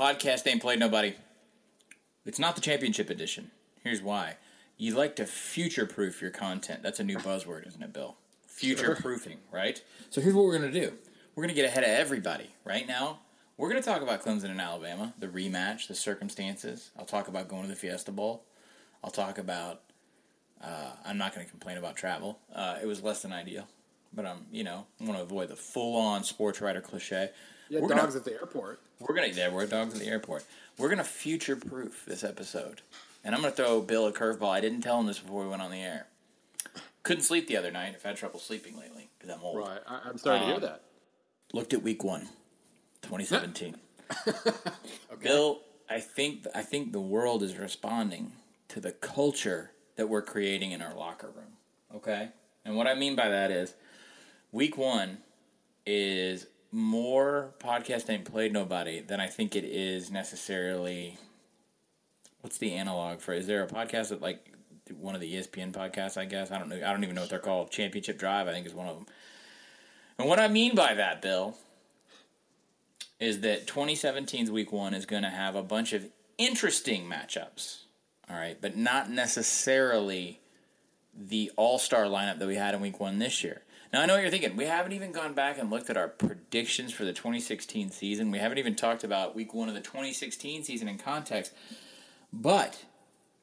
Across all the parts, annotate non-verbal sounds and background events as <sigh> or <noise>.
podcast ain't played nobody. It's not the championship edition. Here's why. You like to future proof your content. That's a new buzzword, isn't it, Bill? Future proofing, right? So here's what we're going to do we're going to get ahead of everybody. Right now, we're going to talk about Clemson and Alabama, the rematch, the circumstances. I'll talk about going to the Fiesta Bowl. I'll talk about. Uh, I'm not going to complain about travel. Uh, it was less than ideal, but I'm, you know, I want to avoid the full-on sports writer cliche. Yeah, We're dogs gonna- at the airport. We're gonna yeah, we're dogs at the airport. We're gonna future proof this episode, and I'm gonna throw Bill a curveball. I didn't tell him this before we went on the air. Couldn't sleep the other night. I've had trouble sleeping lately because I'm old. Right. I, I'm sorry to hear Um, that. Looked at week one, 2017. <laughs> okay. Bill, I think I think the world is responding to the culture that we're creating in our locker room. Okay, and what I mean by that is, week one is more podcast ain't played nobody than I think it is necessarily. What's the analog for? Is there a podcast that like one of the ESPN podcasts? I guess I don't know. I don't even know what they're called. Championship Drive, I think, is one of them. And what I mean by that, Bill, is that 2017's week one is going to have a bunch of interesting matchups. All right, but not necessarily the all star lineup that we had in week one this year. Now, I know what you're thinking. We haven't even gone back and looked at our predictions for the 2016 season. We haven't even talked about week one of the 2016 season in context. But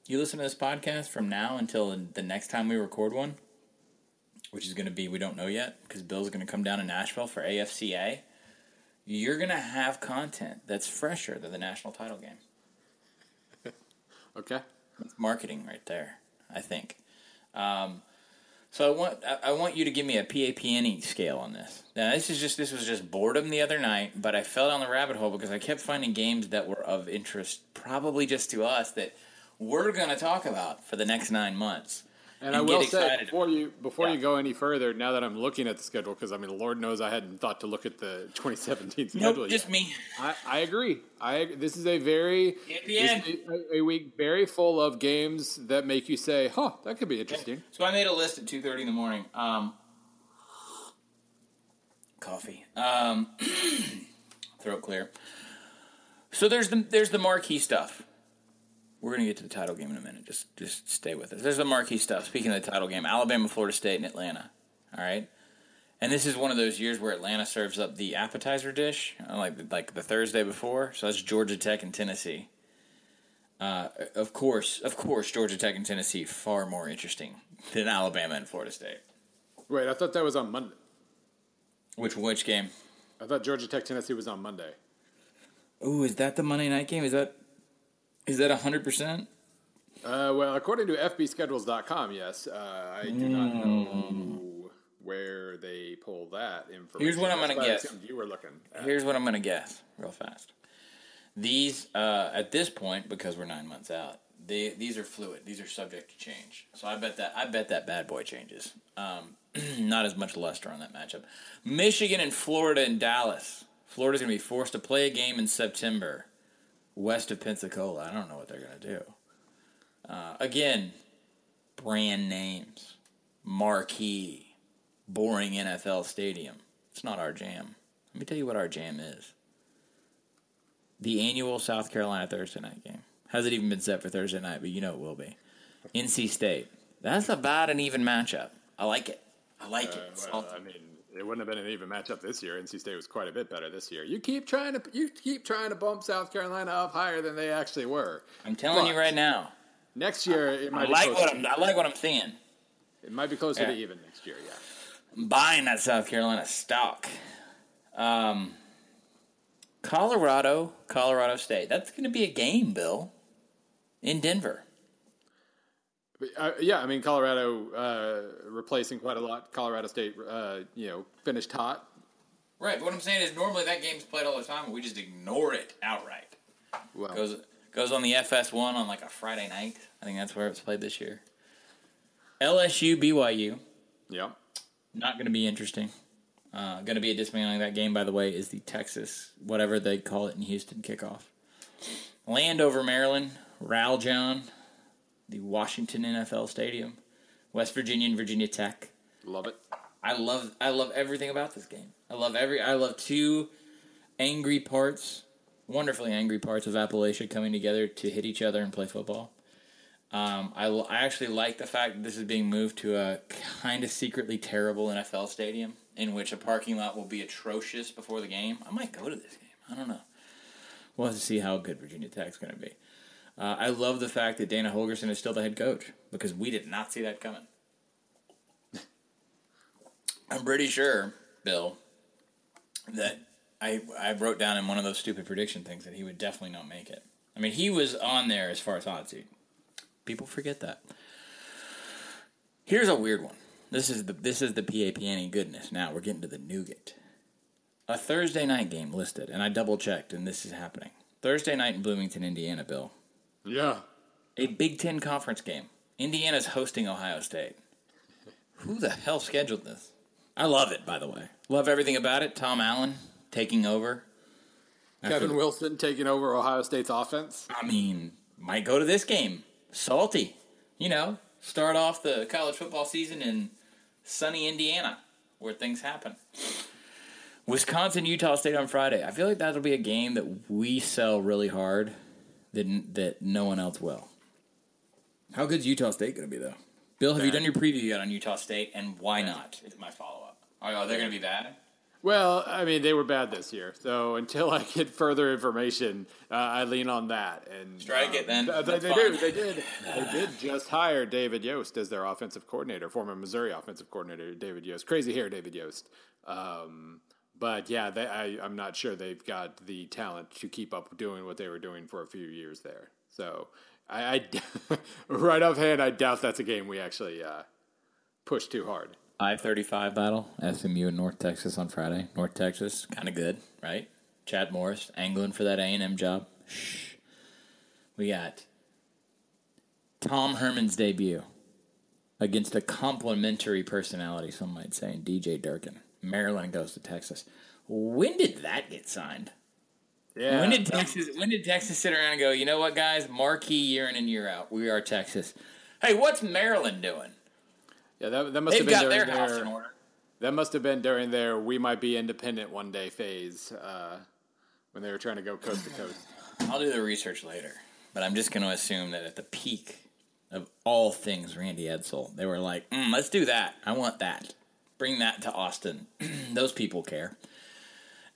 you listen to this podcast from now until the next time we record one, which is going to be, we don't know yet, because Bill's going to come down to Nashville for AFCA. You're going to have content that's fresher than the national title game. <laughs> Okay. Marketing right there, I think. Um, so I want I- want you to give me a PAPNE scale on this. Now this is just this was just boredom the other night, but I fell down the rabbit hole because I kept finding games that were of interest, probably just to us, that we're going to talk about for the next nine months. And, I will say before you before Yeah. you go any further, now that I'm looking at the schedule, because I mean, Lord knows I hadn't thought to look at the <laughs> 2017 schedule. Nope, just me. I, I agree. I this is a very this is a, a week very full of games that make you say, "Huh, that could be interesting." So I made a list at two thirty in the morning. Um, coffee. Um, <clears throat> throat clear. So there's the there's the marquee stuff. We're gonna get to the title game in a minute. Just just stay with us. There's the marquee stuff. Speaking of the title game, Alabama, Florida State, and Atlanta. All right. And this is one of those years where Atlanta serves up the appetizer dish, uh, like like the Thursday before. So that's Georgia Tech and Tennessee. Uh, of course, of course, Georgia Tech and Tennessee far more interesting than Alabama and Florida State. Wait, I thought that was on Monday. Which which game? I thought Georgia Tech Tennessee was on Monday. Ooh, is that the Monday night game? Is that is that hundred percent? Uh, well, according to FBSchedules.com, yes. Uh, I do not know where they pull that information. Here's what I'm gonna guess. You were looking. At. Here's what I'm gonna guess, real fast. These uh, at this point, because we're nine months out, they these are fluid. These are subject to change. So I bet that I bet that bad boy changes. Um, <clears throat> not as much luster on that matchup. Michigan and Florida and Dallas. Florida's gonna be forced to play a game in September, west of Pensacola. I don't know what they're gonna do. Uh, again, brand names, marquee, boring NFL stadium. It's not our jam. Let me tell you what our jam is. The annual South Carolina Thursday night game. Hasn't even been set for Thursday night, but you know it will be. NC State. That's about an even matchup. I like it. I like it. Uh, It's well. I mean, it wouldn't have been an even matchup this year. NC State was quite a bit better this year. You keep trying to you keep trying to bump South Carolina up higher than they actually were. I'm telling you right now. Next year, it I might like be what I'm. I like what I'm seeing. it might be closer to even next year. Yeah. I'm buying that South Carolina stock. Um, Colorado, Colorado State. That's going to be a game, Bill, in Denver. But, uh, yeah, I mean Colorado uh, replacing quite a lot. Colorado State, uh, you know, finished hot. Right, but what I'm saying is normally that game's played all the time, and we just ignore it outright. Well, Goes goes on the FS1 on like a Friday night. I think that's where it's played this year. LSU BYU yeah. not going to be interesting. Uh, going to be a dismantling that game, by the way, is the Texas whatever they call it in Houston kickoff. Landover, Maryland, Ral John, the Washington NFL Stadium, West Virginia and Virginia Tech. Love it. I love I love everything about this game. I love every I love two angry parts wonderfully angry parts of Appalachia coming together to hit each other and play football. Um, I, I actually like the fact that this is being moved to a kind of secretly terrible NFL stadium in which a parking lot will be atrocious before the game. I might go to this game. I don't know. We'll have to see how good Virginia Tech's going to be. Uh, I love the fact that Dana Holgorsen is still the head coach because we did not see that coming. <laughs> I'm pretty sure, Bill, that I I wrote down in one of those stupid prediction things that he would definitely not make it. I mean, he was on there as far as seat. People forget that. Here's a weird one. This is the this is the PAPN goodness. Now we're getting to the nougat. A Thursday night game listed, and I double checked, and this is happening. Thursday night in Bloomington, Indiana, Bill. Yeah. A Big Ten conference game. Indiana's hosting Ohio State. Who the hell scheduled this? I love it, by the way. Love everything about it. Tom Allen taking over. Kevin Wilson taking over Ohio State's offense. I mean, might go to this game. Salty. You know, start off the college football season in sunny Indiana where things happen. Wisconsin, Utah State on Friday. I feel like that'll be a game that we sell really hard that, that no one else will. How good's Utah State going to be, though? Bill, have you done your preview yet on Utah State, and why not? Is my follow up. Oh, they're going to be bad. Well, I mean, they were bad this year. So until I get further information, uh, I lean on that. And strike um, it then. Th- they, they do. They did. <sighs> They did just hire David Yost as their offensive coordinator, former Missouri offensive coordinator David Yost. Crazy hair, David Yost. Um, but yeah, they, I, I'm not sure they've got the talent to keep up doing what they were doing for a few years there. So I, I <laughs> right offhand, I doubt that's a game we actually uh, push too hard. I thirty five battle SMU and North Texas on Friday. North Texas, kind of good, right? Chad Morris angling for that A and M job. Shh. We got Tom Herman's debut against a complimentary personality, some might say, in DJ Durkin. Maryland goes to Texas. When did that get signed? Yeah. When did Texas? When did Texas sit around and go? You know what, guys? Marquee year in and year out. We are Texas. Hey, what's Maryland doing? Yeah, that, that must They've have been got their house in order. That must have been during their "we might be independent one day" phase uh, when they were trying to go coast to coast. <laughs> I'll do the research later, but I'm just going to assume that at the peak of all things Randy Edsall, they were like, mm, "Let's do that. I want that. Bring that to Austin. <clears throat> Those people care."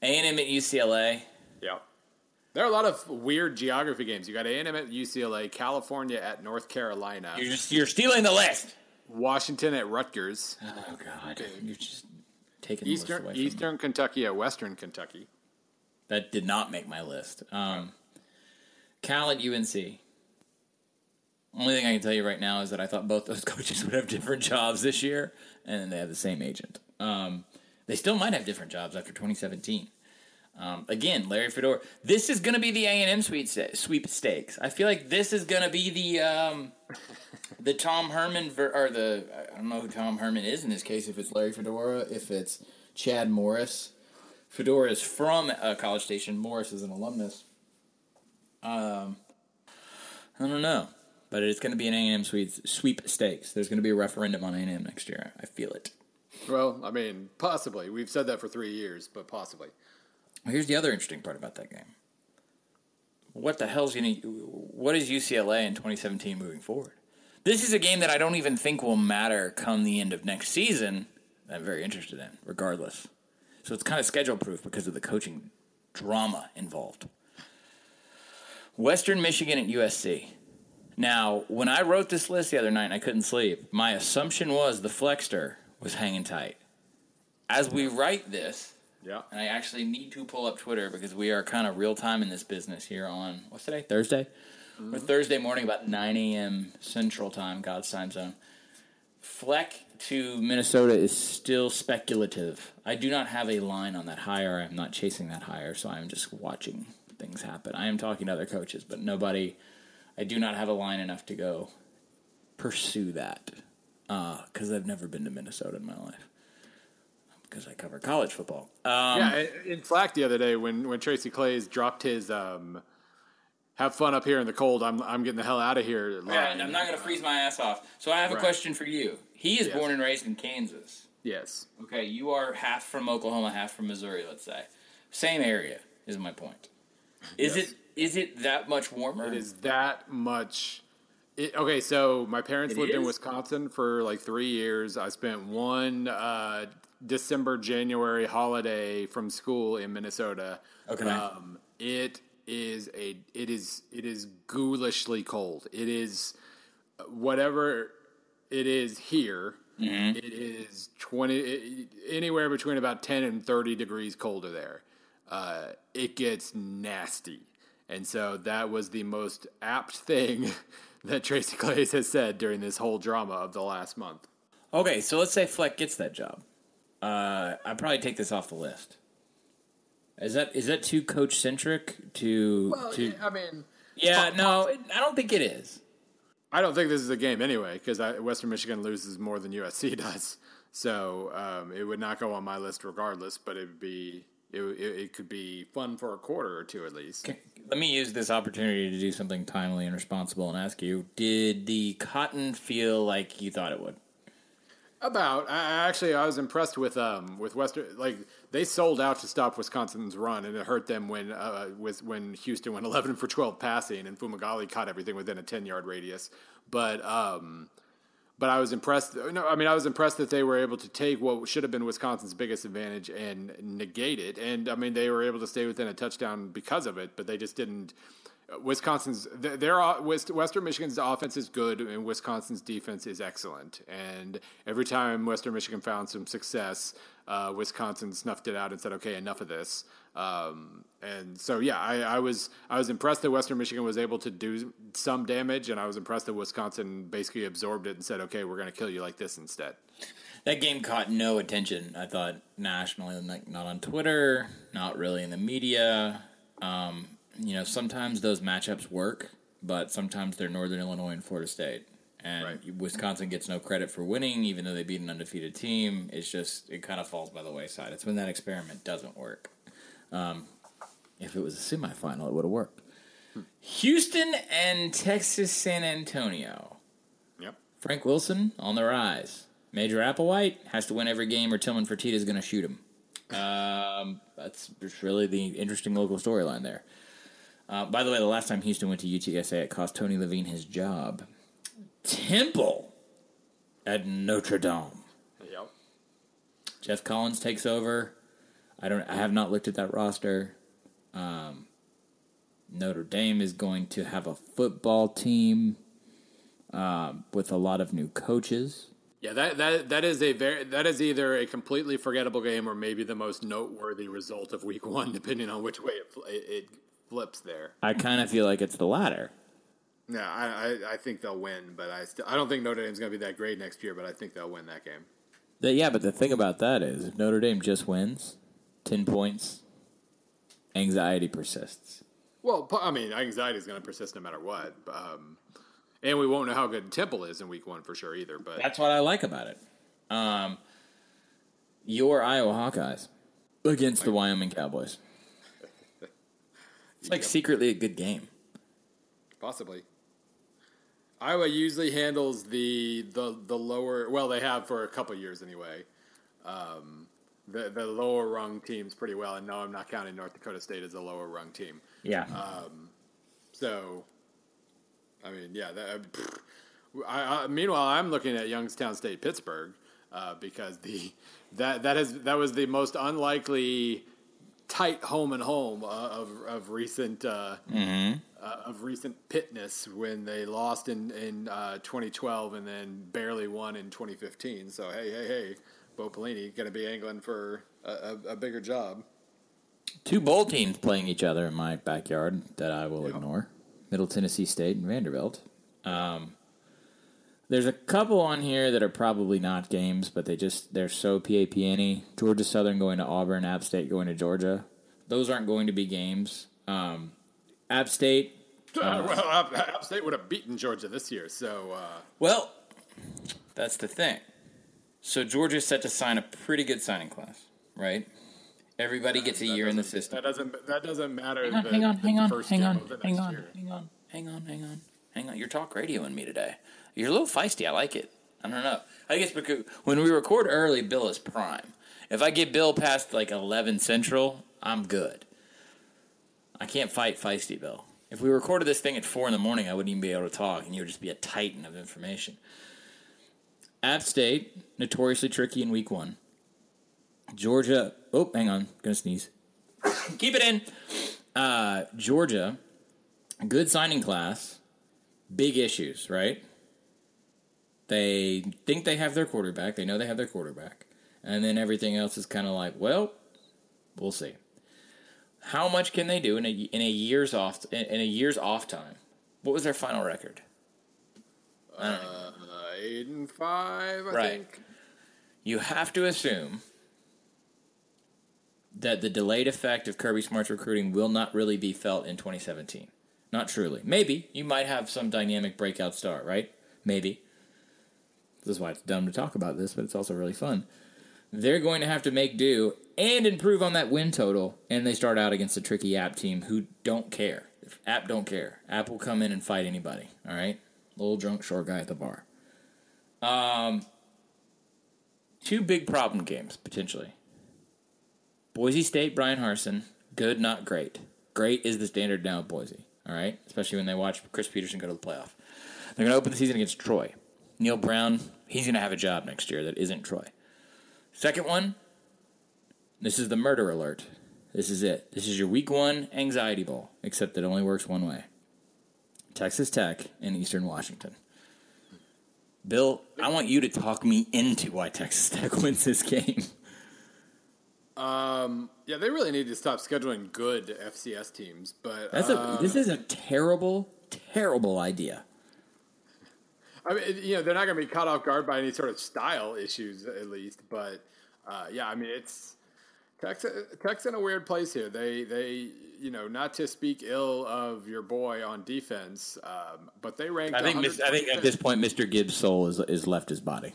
A and M at UCLA. Yeah. There are a lot of weird geography games. You got A and M at UCLA, California at North Carolina. You're just you're stealing the list. Washington at Rutgers. Oh God, you're just taking Eastern Eastern Kentucky at Western Kentucky. That did not make my list. Um, Cal at UNC. Only thing I can tell you right now is that I thought both those <laughs> coaches would have different jobs this year, and then they have the same agent. Um, they still might have different jobs after 2017. Um, again, Larry Fedora. This is going to be the A and M sweepstakes. I feel like this is going to be the um, <laughs> the Tom Herman ver- or the I don't know who Tom Herman is in this case. If it's Larry Fedora, if it's Chad Morris. Fedora is from uh, College Station. Morris is an alumnus. Um, I don't know, but it's going to be an A and M sweep sweepstakes. There's going to be a referendum on A and M next year. I feel it. Well, I mean, possibly. We've said that for three years, but possibly. Here's the other interesting part about that game. What the hell's going to. What is UCLA in 2017 moving forward? This is a game that I don't even think will matter come the end of next season. I'm very interested in, regardless. So it's kind of schedule proof because of the coaching drama involved. Western Michigan at USC. Now, when I wrote this list the other night and I couldn't sleep, my assumption was the Flexter was hanging tight. As we write this, yeah. And I actually need to pull up Twitter because we are kind of real time in this business here on what's today? Thursday? Mm-hmm. Or Thursday morning about 9 a.m. Central Time, God's time zone. Fleck to Minnesota is still speculative. I do not have a line on that hire. I'm not chasing that hire, so I'm just watching things happen. I am talking to other coaches, but nobody. I do not have a line enough to go pursue that because uh, I've never been to Minnesota in my life because I cover college football. Um, yeah, in Slack the other day when when Tracy Claeys dropped his um, "Have fun up here in the cold," I'm I'm getting the hell out of here. Line. I'm not going to freeze my ass off. So I have a right. question for you. He is yes. born and raised in Kansas. Yes. Okay, you are half from Oklahoma, half from Missouri. Let's say same area is my point. Is yes. it is it that much warmer? It is that much. It, okay, so my parents it lived is? in Wisconsin for like three years. I spent one uh, December January holiday from school in Minnesota. Okay. Um, it is a it is it is ghoulishly cold. It is whatever it is here. Mm-hmm. It is twenty it, anywhere between about ten and thirty degrees colder there. Uh, it gets nasty, and so that was the most apt thing <laughs> that Tracy Claeys has said during this whole drama of the last month. Okay, so let's say Fleck gets that job. Uh, I'd probably take this off the list. Is that is that too coach centric? To well, to, I mean, yeah, no, I don't think it is. I don't think this is a game anyway because Western Michigan loses more than USC <laughs> does, so um, it would not go on my list regardless. But it would be it, it, it, could be fun for a quarter or two at least. Let me use this opportunity to do something timely and responsible and ask you: Did the cotton feel like you thought it would? About I, actually, I was impressed with um with Western like they sold out to stop Wisconsin's run, and it hurt them when uh with when Houston went <laughs> eleven for twelve passing, and Fumagalli caught everything within a ten yard radius. But um, but I was impressed. No, I mean I was impressed that they were able to take what should have been Wisconsin's biggest advantage and negate it. And I mean they were able to stay within a touchdown because of it, but they just didn't Wisconsin's their Western Michigan's offense is good and Wisconsin's defense is excellent. And every time Western Michigan found some success, uh, Wisconsin snuffed it out and said, "Okay, enough of this." Um, and so, yeah, I, I, was I was impressed that Western Michigan was able to do some damage, and I was impressed that Wisconsin basically absorbed it and said, "Okay, we're going to kill you like this instead." That game caught no attention. I thought nationally, like not on Twitter, not really in the media. Um, you know, sometimes those matchups work, but sometimes they're Northern Illinois and Florida State. And right. Wisconsin gets no credit for winning, even though they beat an undefeated team. It's just, it kind of falls by the wayside. It's when that experiment doesn't work. Um, if it was a semifinal, it would have worked. Hmm. Houston and Texas San Antonio. Yep. Frank Wilson on the rise. Major Applewhite has to win every game, or Tillman Fertitta is going to shoot him. Um, that's just really the interesting local storyline there. Uh, by the way, the last time Houston went to UTSA, it cost Tony Levine his job. Temple at Notre Dame. Yep. Geoff Collins takes over. I don't. I have not looked at that roster. Um, Notre Dame is going to have a football team um, with a lot of new coaches. Yeah, that that that is a very that is either a completely forgettable game or maybe the most noteworthy result of Week One, depending on which way it, it flips there. I kind of feel like it's the latter. Yeah, I, I, I think they'll win, but I still I don't think Notre Dame's going to be that great next year. But I think they'll win that game. The, yeah, but the thing about that is, if Notre Dame just wins, ten points, anxiety persists. Well, I mean, anxiety is going to persist no matter what. Um, and we won't know how good Temple is in Week One for sure either. But that's what I like about it. Um, your Iowa Hawkeyes against the Wyoming Cowboys. It's like yep. secretly a good game. Possibly. Iowa usually handles the the the lower. Well, they have for a couple years anyway. Um, the the lower rung teams pretty well, and no, I'm not counting North Dakota State as a lower rung team. Yeah. Um, so, I mean, yeah. That, I, I, meanwhile, I'm looking at Youngstown State Pittsburgh uh, because the that that has that was the most unlikely tight home and home uh, of of recent uh, mm-hmm. uh, of recent pitness when they lost in in uh, 2012 and then barely won in 2015. So hey hey hey, Bo Pelini going to be angling for a, a, a, bigger job. Two bowl teams playing each other in my backyard that I will ignore: Middle Tennessee State and Vanderbilt. Um, there's a couple on here that are probably not games, but they just they're so PAPN. Georgia Southern going to Auburn, App State going to Georgia. Those aren't going to be games. Um, App State. <laughs> Uh, well, App, App, State would have beaten Georgia this year, so. Uh... Well, that's the thing. So Georgia's set to sign a pretty good signing class, right? Everybody gets a year in the system. That doesn't that doesn't matter. Hang on, the, hang on, hang, on hang on, hang on, hang on, hang on, hang on, hang on. You're talk radioing me today. You're a little feisty. I like it. I don't know. I guess because when we record early, Bill is prime. If I get Bill past like eleven central, I'm good. I can't fight feisty Bill. If we recorded this thing at four in the morning, I wouldn't even be able to talk, and you would just be a titan of information. App State, notoriously tricky in week one. Georgia, oh, hang on, gonna sneeze. <coughs> Keep it in. Uh, Georgia, good signing class, big issues, right? They think they have their quarterback. They know they have their quarterback. And then everything else is kind of like, well, we'll see. How much can they do in a in a year's off in a year's off time? What was their final record? I don't Uh, eight and five, I Right. think. You have to assume that the delayed effect of Kirby Smart's recruiting will not really be felt in 2017. Not truly. Maybe you might have some dynamic breakout star, right? Maybe. This is why it's dumb to talk about this, but it's also really fun. They're going to have to make do and improve on that win total, and they start out against a tricky app team who don't care. App don't care. App will come in and fight anybody. All right, little drunk short guy at the bar. Um, two big problem games potentially. Boise State, Bryan Harsin, good, not great. Great is the standard now at Boise. All right, especially when they watch Chris Petersen go to the playoff. They're going to open the season against Troy. Neal Brown, he's going to have a job next year that isn't Troy. Second one, this is the murder alert. This is it. This is your week one anxiety bowl, except it only works one way. Texas Tech and Eastern Washington. Bill, I want you to talk me into why Texas Tech <laughs> wins this game. Um, yeah, they really need to stop scheduling good FCS teams. But That's uh, a this is a terrible, terrible idea. <laughs> I mean, you know, they're not going to be caught off guard by any sort of style issues, at least. But uh, yeah, I mean, it's Tech's, Tech's in a weird place here. They they you know, not to speak ill of your boy on defense, um, but they ranked. I think I think at this point, Mr. Gibbs' soul is is left his body.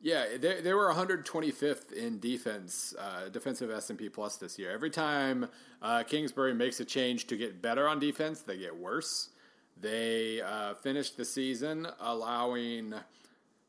Yeah, they, they were 125th in defense, uh, defensive S and P plus this year. Every time uh, Kingsbury makes a change to get better on defense, they get worse. They uh, finished the season allowing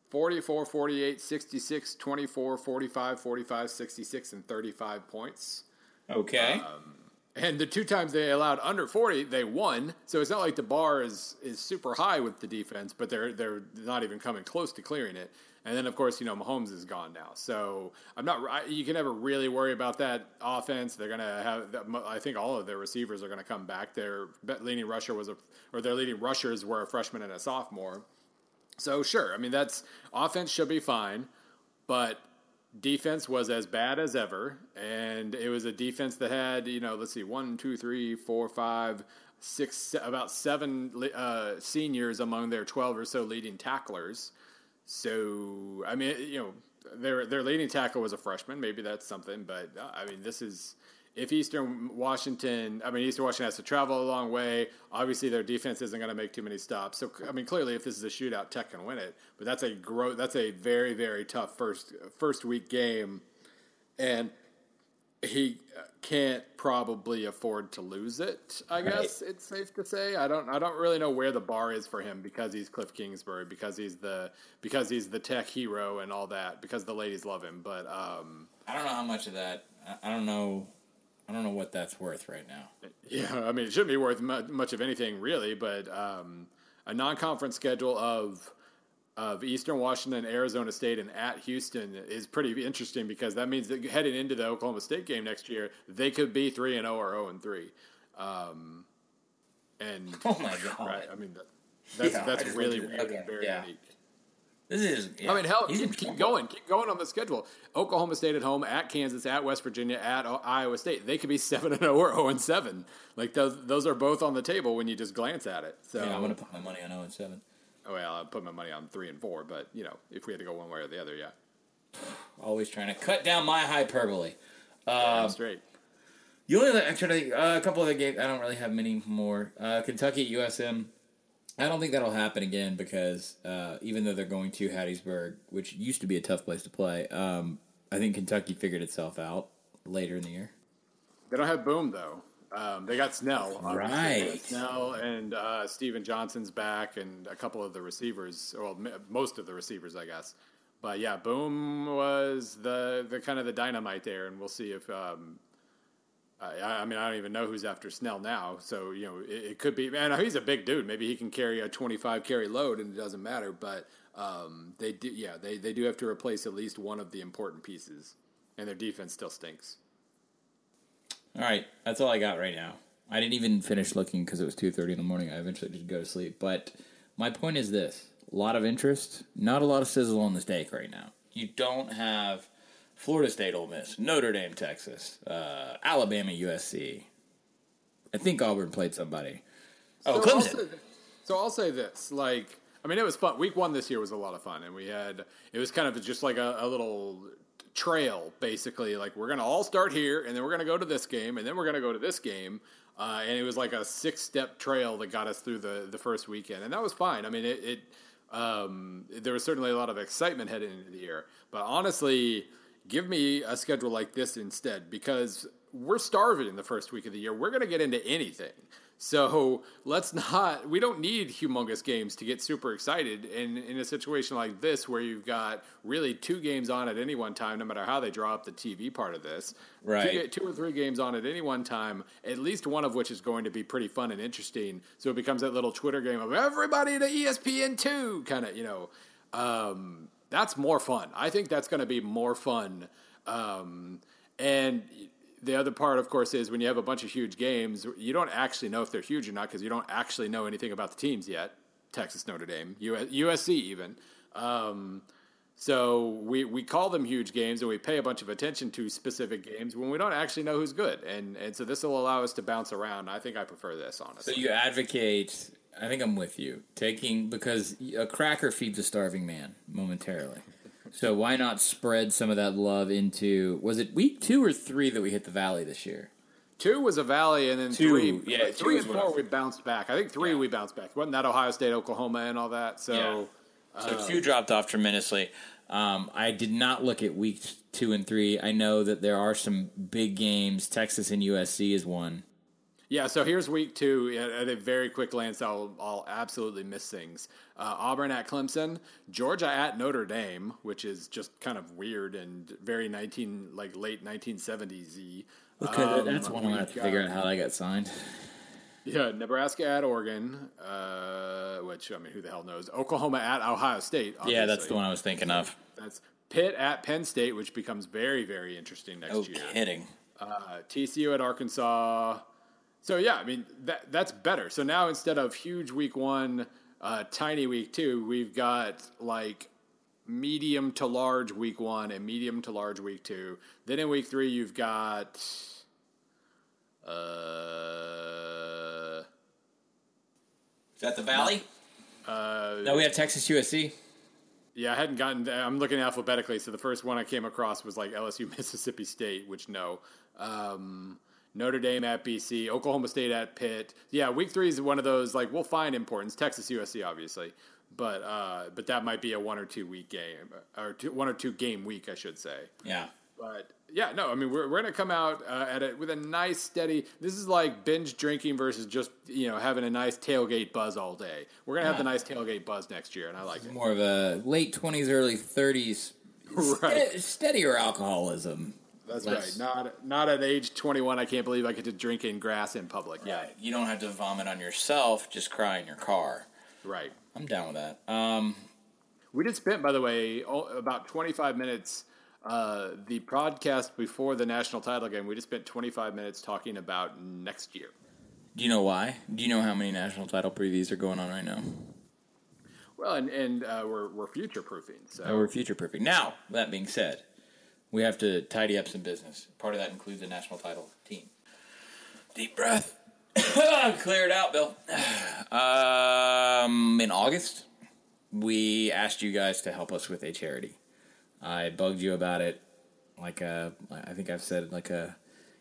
44, 48, 66, 24, 45, 45, 66, and 35 points. Okay. Um, and the two times they allowed under 40, they won. So it's not like the bar is is super high with the defense, but they're they're not even coming close to clearing it. And then of course, you know, Mahomes is gone now. So I'm not you can never really worry about that offense. They're going to have I think all of their receivers are going to come back. Their leading rusher was a or their leading rushers were a freshman and a sophomore. So sure, I mean that's offense should be fine, but defense was as bad as ever, and it was a defense that had you know let's see one two three four five six about seven uh, seniors among their twelve or so leading tacklers. So I mean you know their their leading tackle was a freshman, maybe that's something, but uh, I mean this is. If Eastern Washington, I mean Eastern Washington has to travel a long way. Obviously, their defense isn't going to make too many stops. So, I mean, clearly, if this is a shootout, Tech can win it. But that's a gro- That's a very, very tough first first week game, and he can't probably afford to lose it. I guess it's safe to say. I don't. I don't really know where the bar is for him because he's Cliff Kingsbury, because he's the because he's the Tech hero and all that. Because the ladies love him, but. um I don't know how much of that. I don't know. I don't know what that's worth right now. Yeah, I mean, it shouldn't be worth much of anything really, but um, a non-conference schedule of of Eastern Washington, Arizona State, and at Houston is pretty interesting because that means that heading into the Oklahoma State game next year, they could be three and zero or zero and three. Um, and Oh my god! right, I mean, that, that's Yeah, that's really weird and very Yeah. unique. This is. yeah, I mean, hell, keep, keep going, keep going on the schedule. Oklahoma State at home, at Kansas, at West Virginia, at O- Iowa State. They could be <laughs> seven and zero or zero and seven. Like those, those are both on the table when you just glance at it. So, Yeah, I'm gonna put my money on 0 and 7. oh, well, I put my money on three and four, but you know, if we had to go one way or the other, yeah, <sighs> Always trying to cut down my hyperbole. I'm Um, straight. The only other, actually, uh, a couple of the games. I don't really have many more. Uh, Kentucky USM. I don't think that'll happen again because uh, even though they're going to Hattiesburg, which used to be a tough place to play, um, I think Kentucky figured itself out later in the year. They don't have Boom though. Um, they got Snell, obviously. Right. Snell and uh, Stephen Johnson's back, and a couple of the receivers, well, m- most of the receivers, I guess. But yeah, Boom was the the kind of the dynamite there, and we'll see if um, I, I mean, I don't even know who's after Snell now. So you know, it, it could be. Man, he's a big dude. Maybe he can carry a 25 carry load, and it doesn't matter. But um, they do, yeah, they they do have to replace at least one of the important pieces, and their defense still stinks. All right, that's all I got right now. I didn't even finish looking because it was two thirty in the morning. I eventually did go to sleep. But my point is this: a lot of interest, not a lot of sizzle on the steak right now. You don't have Florida State, Ole Miss, Notre Dame, Texas, uh, Alabama, USC. I think Auburn played somebody. Oh, so Clemson. I'll say, so I'll say this: like, I mean, it was fun. Week one this year was a lot of fun, and we had it was kind of just like a, a little trail, basically. Like, we're gonna all start here, and then we're gonna go to this game, and then we're gonna go to this game. Uh, and it was like a six step trail that got us through the, the first weekend, and that was fine. I mean, it, it um, there was certainly a lot of excitement heading into the year, but honestly, give me a schedule like this instead because we're starving in the first week of the year. We're going to get into anything. So let's not, we don't need humongous games to get super excited. And in a situation like this, where you've got really two games on at any one time, no matter how they draw up the TV part of this, right? Two, two or three games on at any one time, at least one of which is going to be pretty fun and interesting. So it becomes that little Twitter game of everybody to ESPN2 kind of, you know. Um, that's more fun. I think that's going to be more fun. Um, and the other part, of course, is when you have a bunch of huge games, you don't actually know if they're huge or not because you don't actually know anything about the teams yet. Texas, Notre Dame, USC, even. Um, so we, we call them huge games and we pay a bunch of attention to specific games when we don't actually know who's good. And and so this will allow us to bounce around. I think I prefer this, honestly. So you advocate I think I'm with you. Taking because a cracker feeds a starving man momentarily. So why not spread some of that love into? Was it week two or three that we hit the valley this year? Two was a valley, and then Two, three, yeah, like three and four we bounced back. I think three Yeah. we bounced back. Wasn't that Ohio State, Oklahoma, and all that? So So two dropped off tremendously. Um, I did not look at week two and three. I know that there are some big games. Texas and USC is one. Yeah. So here's week two at, a very quick glance. I'll I'll absolutely miss things. Uh, Auburn at Clemson, Georgia at Notre Dame, which is just kind of weird and very nineteen like late nineteen seventies y. Okay, Um, that's one I'm have to figure out how that got signed. Yeah, Nebraska at Oregon, uh, which I mean, who the hell knows? Oklahoma at Ohio State. Yeah, that's the one I was thinking of. That's Pitt at Penn State, which becomes very, very interesting next Oh, year. kidding. Uh, TCU at Arkansas. So yeah, I mean that that's better. So now instead of huge week one, uh, tiny week two, we've got like medium to large week one and medium to large week two. Then in week three, you've got. Uh, Is that the valley? uh, No, we have Texas USC. Yeah, I hadn't gotten. I'm looking alphabetically, so the first one I came across was like LSU, <laughs> Mississippi State, which no. Um, Notre Dame at BC, Oklahoma State at Pitt. Yeah, week three is one of those like we'll find importance. Texas, USC, obviously, but uh, but that might be a one or two week game or two, one or two game week, I should say. Yeah. But yeah, no, I mean we're we're gonna come out uh, at it with a nice steady. This is like binge drinking versus just you know having a nice tailgate buzz all day. We're gonna have the nice tailgate buzz next year, and I like it. More of a late twenties, early thirties, <laughs> Right. steadier alcoholism. That's right. Not not at age 21. I can't believe I get to drink in grass in public. Yeah, You don't have to vomit on yourself. Just cry in your car. right. I'm down with that. Um, We did spend, by the way, about 25 minutes. Uh, the podcast before the national title game, we just spent 25 minutes talking about next year. do you know why? Do you know how many national title previews are going on right now? Well, and and uh, we're we're future proofing. So Oh, we're future perfect. Now, that being said, we have to tidy up some business. Part of that includes a national title team. Deep breath. <coughs> Clear it out, Bill. Um, in August, we asked you guys to help us with a charity. I bugged you about it, like a, I think I've said like a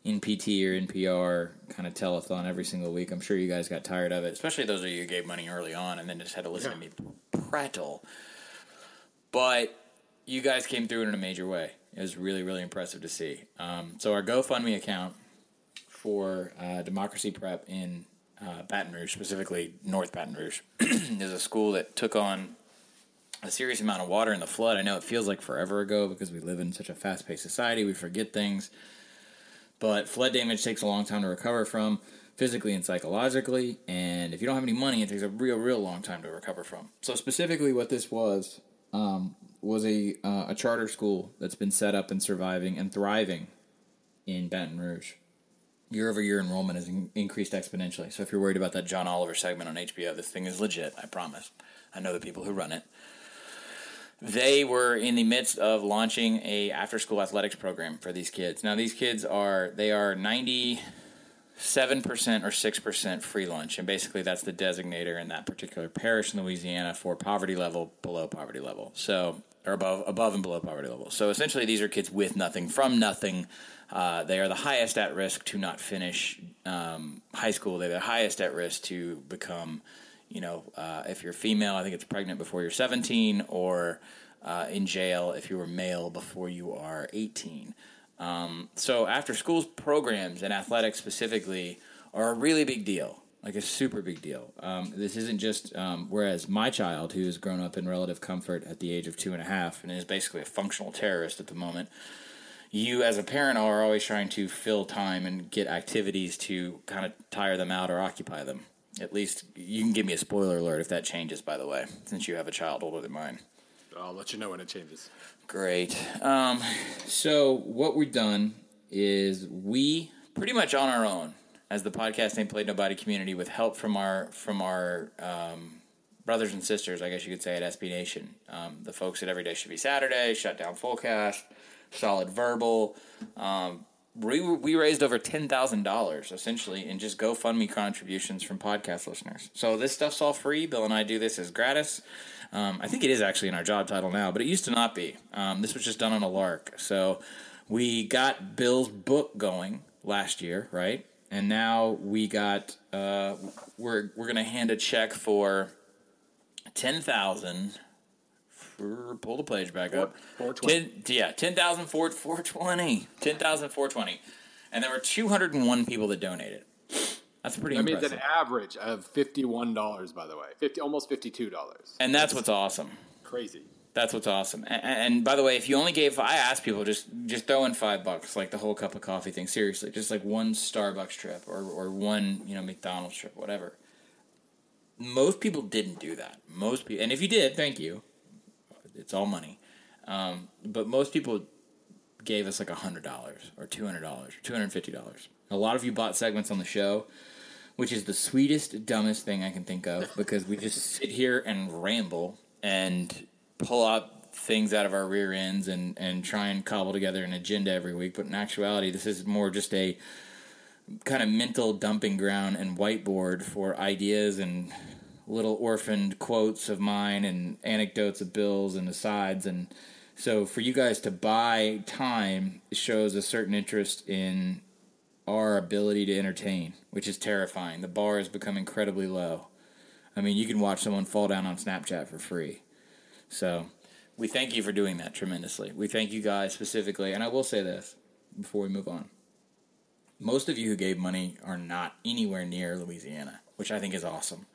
NPT or NPR kind of telethon every single week. I'm sure you guys got tired of it, especially those of you who gave money early on and then just had to listen to me prattle. But you guys came through in a major way. It was really, really impressive to see. Um, so our GoFundMe account for uh, Democracy Prep in uh, Baton Rouge, specifically North Baton Rouge, <clears throat> is a school that took on a serious amount of water in the flood. I know it feels like forever ago because we live in such a fast-paced society. We forget things. But flood damage takes a long time to recover from, physically and psychologically. And if you don't have any money, it takes a real, real long time to recover from. So specifically, what this was um, was a uh, a charter school that's been set up and surviving and thriving in Baton Rouge. Year over year, enrollment has in- increased exponentially. So if you're worried about that John Oliver segment on HBO, this thing is legit. I promise. I know the people who run it. They were in the midst of launching a after school athletics program for these kids. Now these kids are they are ninety seven percent or six percent free lunch, and basically that's the designator in that particular parish in Louisiana for poverty level below poverty level. So or above above and below poverty level. So essentially, these are kids with nothing from nothing. Uh, they are the highest at risk to not finish um, high school. They're the highest at risk to become, you know, uh, if you're female, I think it's pregnant before you're 17, or uh, in jail if you were male before you are 18. Um, so after schools programs and athletics specifically are a really big deal, like a super big deal. Um, this isn't just um, whereas my child, who has grown up in relative comfort at the age of two and a half and is basically a functional terrorist at the moment. You, as a parent, are always trying to fill time and get activities to kind of tire them out or occupy them. At least you can give me a spoiler alert if that changes, by the way, since you have a child older than mine. I'll let you know when it changes. Great. Um, so what we've done is we pretty much on our own as the podcast ain't played nobody community with help from our from our um, brothers and sisters, I guess you could say at SB Nation, um, the folks at Every Day Should Be Saturday, Shut Down Fullcast, Solid Verbal. Um, we, we raised over ten thousand dollars essentially in just GoFundMe contributions from podcast listeners. So this stuff's all free. Bill and I do this as gratis. Um, I think it is actually in our job title now, but it used to not be. Um, this was just done on a lark. So we got Bill's book going last year, right? And now we got uh, we're we're gonna hand a check for ten thousand. Pull the page back up. 420. 10, yeah, 10,000 420. 10,420. And there were 201 people that donated. That's pretty That means impressive. an average of fifty-one dollars, by the way, fifty almost fifty-two dollars. and that's what's awesome. Crazy. That's what's awesome. And, and by the way, if you only gave, I asked people just just throw in five bucks, like the whole cup of coffee thing. Seriously, just like one Starbucks trip or or one you know McDonald's trip, whatever. Most people didn't do that. Most people, and if you did, thank you. It's all money, um, but most people gave us like hundred dollars or two hundred dollars or two hundred fifty dollars. A lot of you bought segments on the show, which is the sweetest, dumbest thing I can think of <laughs> because we just sit here and ramble and pull out things out of our rear ends and, and try and cobble together an agenda every week. But in actuality, this is more just a kind of mental dumping ground and whiteboard for ideas and little orphaned quotes of mine and anecdotes of Bill's and asides. And so for you guys to buy time shows a certain interest in our ability to entertain, which is terrifying. The bar has become incredibly low. I mean, you can watch someone fall down on Snapchat for free. So we thank you for doing that tremendously. We thank you guys specifically. And I will say this before we move on. Most of you who gave money are not anywhere near Louisiana, which I think is awesome.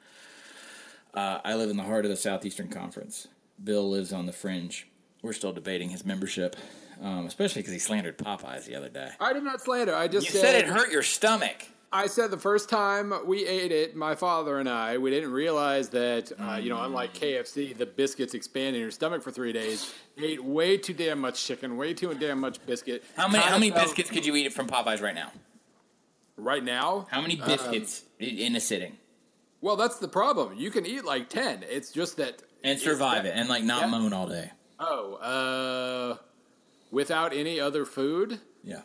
Uh, I live in the heart of the Southeastern Conference. Bill lives on the fringe. We're still debating his membership, um, especially because he slandered Popeyes the other day. I did not slander. I just You said it hurt your stomach. I said the first time we ate it, my father and I, we didn't realize that, uh, you know, unlike KFC, the biscuits expand in your stomach for three days. Ate way too damn much chicken, way too damn much biscuit. How many how many felt- biscuits could you eat from Popeyes right now? right now? How many biscuits i in a sitting Well, that's the problem. You can eat like ten. It's just that and survive it and like not moan all day? oh, uh, without any other food, Yeah.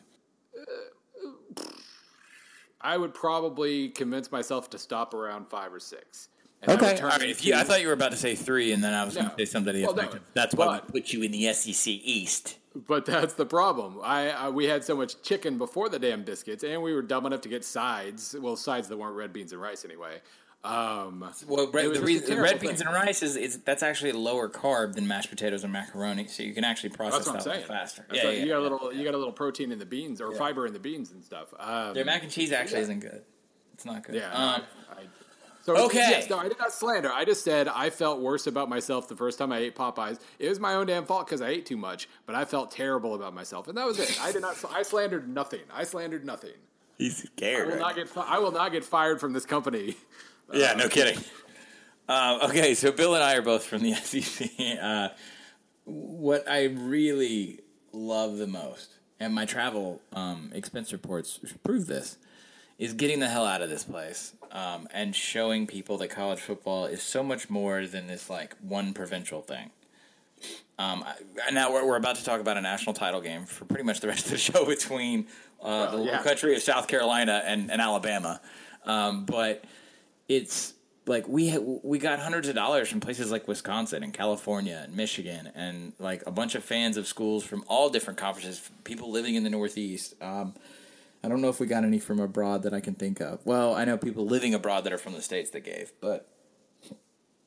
I would probably convince myself to stop around five or six. And Okay. turn All right. If you, I thought you were about to say three, and then I was going to say something Well, no. That's why but- we put you in the SEC East. But that's the problem. I, I we had so much chicken before the damn biscuits, and we were dumb enough to get sides. Well, sides that weren't red beans and rice anyway. Um, Well, It red, the reason, red beans thing. and rice is, is that's actually lower carb than mashed potatoes or macaroni, so you can actually process that's that faster. That's yeah, right. yeah, you got a yeah. little, you got a little protein in the beans or fiber in the beans and stuff. Um, Their mac and cheese actually Yeah. isn't good. It's not good. yeah. Um, I, So Okay. yes, no, I did not slander. I just said I felt worse about myself the first time I ate Popeyes. It was my own damn fault because I ate too much, but I felt terrible about myself, and that was it. I did not. I slandered nothing. I slandered nothing. He's I scared. will right not get. fi- I will not get fired from this company. Yeah, no kidding. Um, okay, so Bill and I are both from the <laughs> SEC. Uh, what I really love the most, and my travel um, expense reports prove this, is getting the hell out of this place um, and showing people that college football is so much more than this like one provincial thing. Um, I- now we're, we're about to talk about a national title game for pretty much the rest of the <laughs> show between uh, the yeah. country of South Carolina and, and Alabama, um, but it's like we ha- we got hundreds of dollars from places like Wisconsin and California and Michigan and like a bunch of fans of schools from all different conferences, people living in the Northeast. Um, I don't know if we got any from abroad that I can think of. Well, I know people living abroad that are from the states that gave, but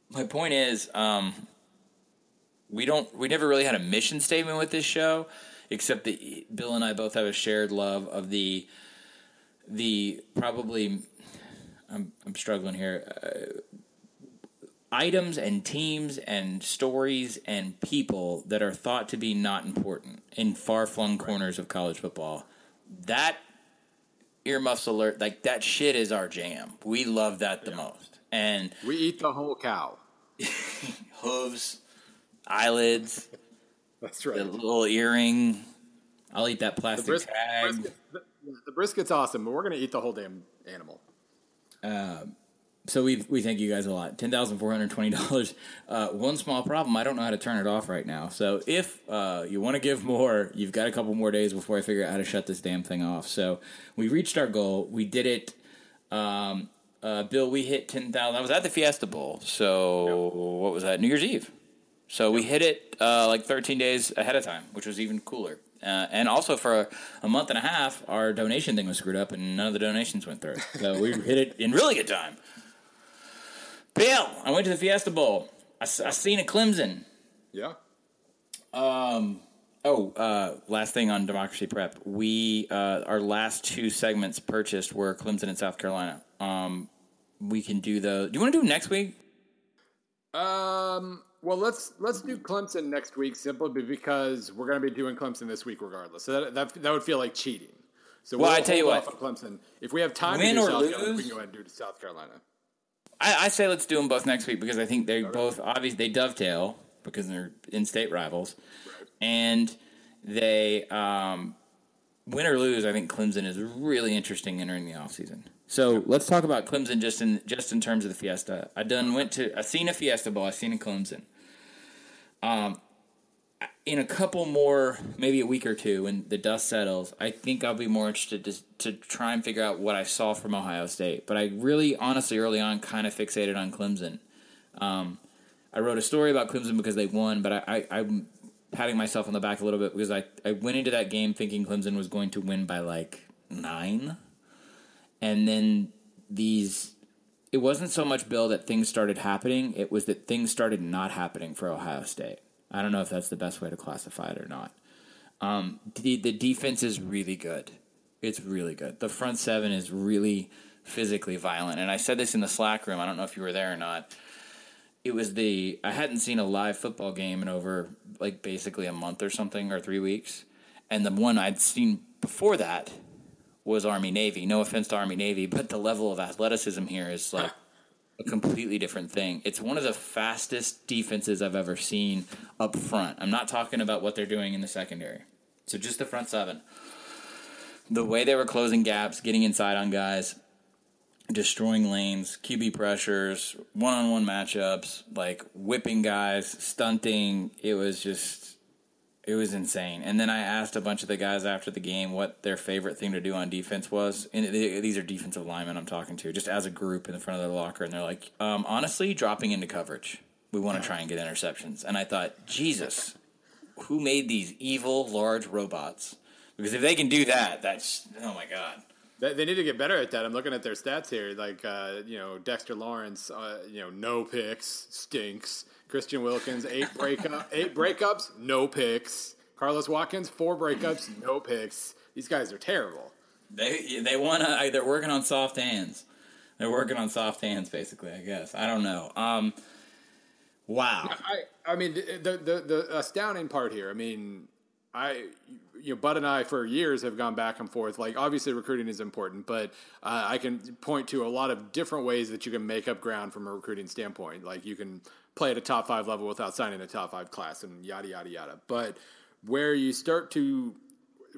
my point is, um, we don't we never really had a mission statement with this show, except that Bill and I both have a shared love of the the probably I'm I'm struggling here. Uh, items and teams and stories and people that are thought to be not important in far flung corners of college football. That earmuffs alert, like that shit is our jam. We love that the most. And We eat the whole cow. <laughs> hooves, eyelids, <laughs> That's right. the little earring. I'll eat that The, plastic tag. brisket, the, the brisket's awesome, but we're gonna eat the whole damn animal. So we we thank you guys a lot. Ten thousand four hundred twenty dollars. Uh, one small problem: I don't know how to turn it off right now. So if uh, you want to give more, you've got a couple more days before I figure out how to shut this damn thing off. So we reached our goal. We did it. Um, uh, Bill, we hit ten thousand. I was at the Fiesta Bowl. So what was that? New Year's Eve. So we hit it uh, like 13 days ahead of time, which was even cooler. Uh, and also for a, month and a half, our donation thing was screwed up, and none of the donations went through. So we <laughs> hit it in really good time. Bill, I went to the Fiesta Bowl. I seen a Clemson. Yeah. Um. Oh, uh, last thing on Democracy Prep. We uh, our last two segments purchased were Clemson and South Carolina. Um, we can do the. Do you want to do next week? Um. Well, let's let's do Clemson next week simply because we're going to be doing Clemson this week regardless. So that that, that would feel like cheating. So Well, we'll I tell you what. Clemson. If we have time Win to do or South Carolina, we can go ahead and do South Carolina. I, I say let's do them both next week because I think they both obviously they dovetail because they're in-state rivals, and they um, win or lose. I think Clemson is really interesting entering the offseason. So let's talk about Clemson just in just in terms of the Fiesta. I done went to I seen a Fiesta Bowl. I seen a Clemson. Um, in a couple more, maybe a week or two, when the dust settles, I think I'll be more interested to, to try and figure out what I saw from Ohio State. But I really, honestly, early on, kind of fixated on Clemson. Um, I wrote a story about Clemson because they won, but I, I, I'm patting myself on the back a little bit because I, I went into that game thinking Clemson was going to win by like nine. And then these it wasn't so much Bill that things started happening, it was that things started not happening for Ohio State. I don't know if that's the best way to classify it or not. Um, the the defense is really good. It's really good. The front seven is really physically violent, and I said this in the Slack room. I don't know if you were there or not. It was the I hadn't seen a live football game in over like basically a month or something or three weeks, and the one I'd seen before that was Army Navy. No offense to Army Navy, but the level of athleticism here is like a completely different thing. It's one of the fastest defenses I've ever seen up front. I'm not talking about what they're doing in the secondary. So just the front seven. The way they were closing gaps, getting inside on guys, destroying lanes, QB pressures, one-on-one matchups, like whipping guys, stunting. It was just it was insane. And then I asked a bunch of the guys after the game what their favorite thing to do on defense was. And they- these are defensive linemen I'm talking to, just as a group in the front of their locker. And they're like, um, honestly, dropping into coverage. We want to try and get interceptions. And I thought, Jesus, who made these evil large robots? Because if they can do that, that's oh my god. They, they need to get better at that. I'm looking at their stats here. Like, uh, you know, Dexter Lawrence, uh, you know, no picks, stinks. Christian Wilkins, eight <laughs> breakup, eight breakups, no picks. Carlos Watkins, four breakups, no picks. These guys are terrible. They they want to. They're working on soft hands. They're working on soft hands, basically. I guess I don't know. Um, wow. I I mean the, the the astounding part here. I mean, I you know, Bud and I for years have gone back and forth. Like, obviously, recruiting is important, but uh, I can point to a lot of different ways that you can make up ground from a recruiting standpoint. Like, you can play at a top five level without signing a top five class, and yada yada yada. But where you start to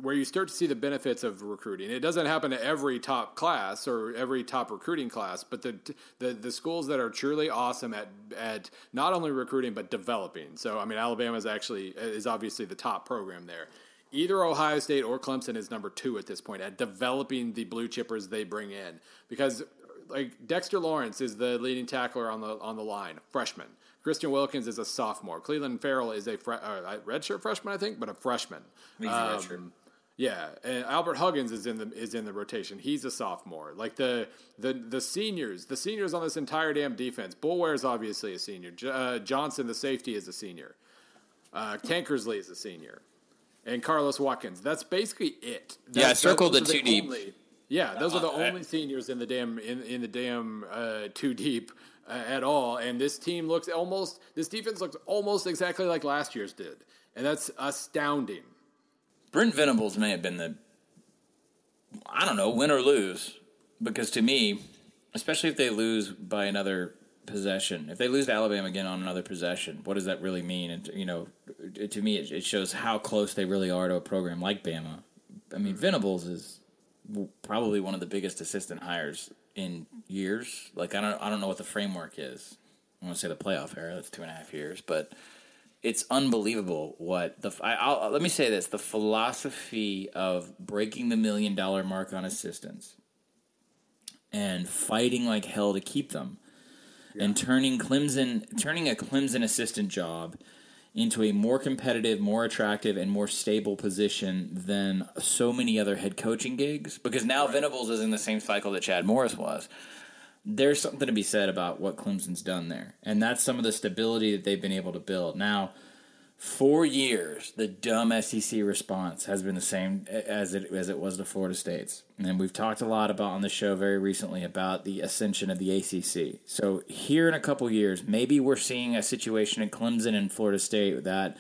where you start to see the benefits of recruiting. It doesn't happen to every top class or every top recruiting class, but the the, the schools that are truly awesome at at not only recruiting but developing. So I mean, Alabama is actually is obviously the top program there. Either Ohio State or Clemson is number two at this point at developing the blue chippers they bring in because like Dexter Lawrence is the leading tackler on the on the line, freshman. Christian Wilkins is a sophomore. Clelin Ferrell is a fre- uh, redshirt freshman, I think, but a freshman. Um, yeah, and Albert Huggins is in the is in the rotation. He's a sophomore. Like the the the seniors, the seniors on this entire damn defense. Boulware is obviously a senior. J- uh, Johnson, the safety, is a senior. Uh, Tankersley is a senior, and Carlos Watkins. That's basically it. That, yeah, I circled the two the deep. Only, yeah, those are the only seniors in the damn in in the damn uh, two deep. Uh, at all, and this team looks almost. This defense looks almost exactly like last year's did, and that's astounding. Brent Venables may have been the, I don't know, win or lose. Because to me, especially if they lose by another possession, if they lose to Alabama again on another possession, what does that really mean? And, you know, it, to me, it, it, shows how close they really are to a program like Bama. I mean, mm-hmm. Venables is probably one of the biggest assistant hires in years. Like, I don't, I don't know what the framework is. I want to say the playoff era. That's two and a half years, but it's unbelievable what the I, I'll, let me say this the philosophy of breaking the million dollar mark on assistants and fighting like hell to keep them yeah. and turning Clemson turning a Clemson assistant job into a more competitive, more attractive, and more stable position than so many other head coaching gigs. Because now right. Venables is in the same cycle that Chad Morris was there's something to be said about what Clemson's done there. And that's some of the stability that they've been able to build. Now, four years, the dumb SEC response has been the same as it as it was to Florida State's. And we've talked a lot about on the show very recently about the ascension of the ACC. So here in a couple years, maybe we're seeing a situation in Clemson and Florida State that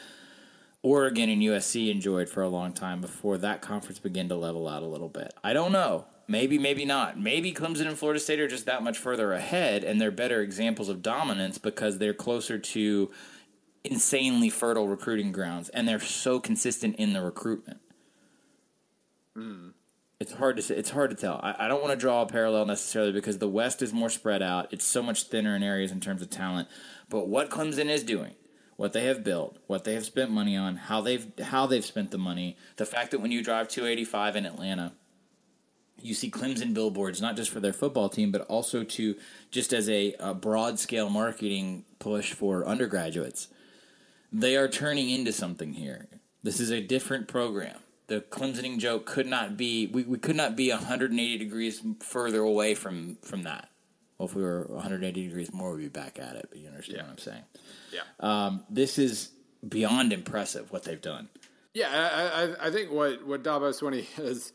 Oregon and USC enjoyed for a long time before that conference began to level out a little bit. I don't know. Maybe, maybe not. Maybe Clemson and Florida State are just that much further ahead, and they're better examples of dominance because they're closer to insanely fertile recruiting grounds, and they're so consistent in the recruitment. Mm. It's hard to say, it's hard to tell. I, I don't want to draw a parallel necessarily because the West is more spread out. It's so much thinner in areas in terms of talent. But what Clemson is doing, what they have built, what they have spent money on, how they've how they've spent the money, the fact that when you drive 285 in Atlanta you see Clemson billboards, not just for their football team, but also to just as a, a broad scale marketing push for undergraduates. They are turning into something here. This is a different program. The Clemsoning joke could not be we, we could not be 180 degrees further away from from that. Well, if we were 180 degrees more, we'd be back at it. But you understand yeah. what I'm saying? Yeah. Um, this is beyond impressive what they've done. Yeah, I, I, I think what what Dabo Swinney <laughs> has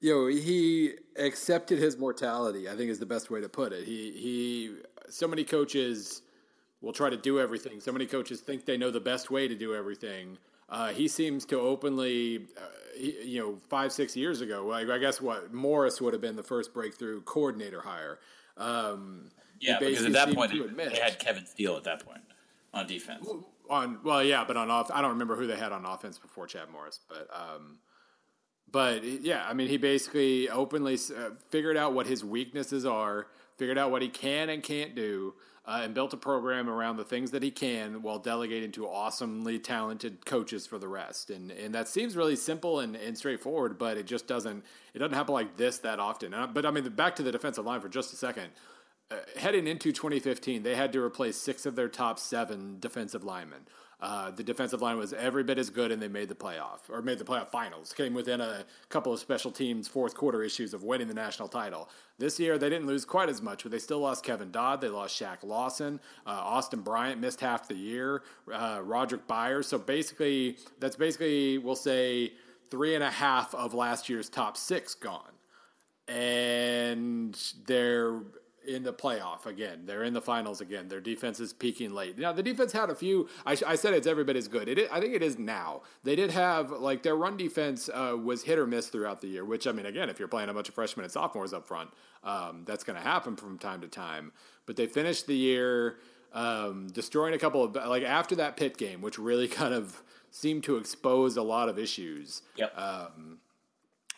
you know, he accepted his mortality. I think is the best way to put it. He he. So many coaches will try to do everything. So many coaches think they know the best way to do everything. Uh, he seems to openly, uh, he, you know, five six years ago. Like I guess what Morris would have been the first breakthrough coordinator hire. Um, yeah, because at that point they had Kevin Steele at that point on defense. On well, yeah, but on off, I don't remember who they had on offense before Chad Morris, but. Um, but yeah, I mean, he basically openly uh, figured out what his weaknesses are, figured out what he can and can't do, uh, and built a program around the things that he can while delegating to awesomely talented coaches for the rest. And and that seems really simple and, and straightforward, but it just doesn't it doesn't happen like this that often. Uh, but I mean, back to the defensive line for just a second. Uh, heading into 2015, they had to replace six of their top seven defensive linemen. Uh, the defensive line was every bit as good, and they made the playoff or made the playoff finals. Came within a couple of special teams fourth quarter issues of winning the national title. This year, they didn't lose quite as much, but they still lost Kevin Dodd. They lost Shaq Lawson. Uh, Austin Bryant missed half the year. Uh, Roderick Byers. So basically, that's basically we'll say three and a half of last year's top six gone, and they're in the playoff again. They're in the finals again. Their defense is peaking late. Now the defense had a few. I, I said it's every bit as good. It is, I think it is now. They did have like their run defense uh, was hit or miss throughout the year. Which I mean, again, if you're playing a bunch of freshmen and sophomores up front, um, that's going to happen from time to time. But they finished the year um, destroying a couple of like after that Pitt game, which really <laughs> kind of seemed to expose a lot of issues. Yep. Um,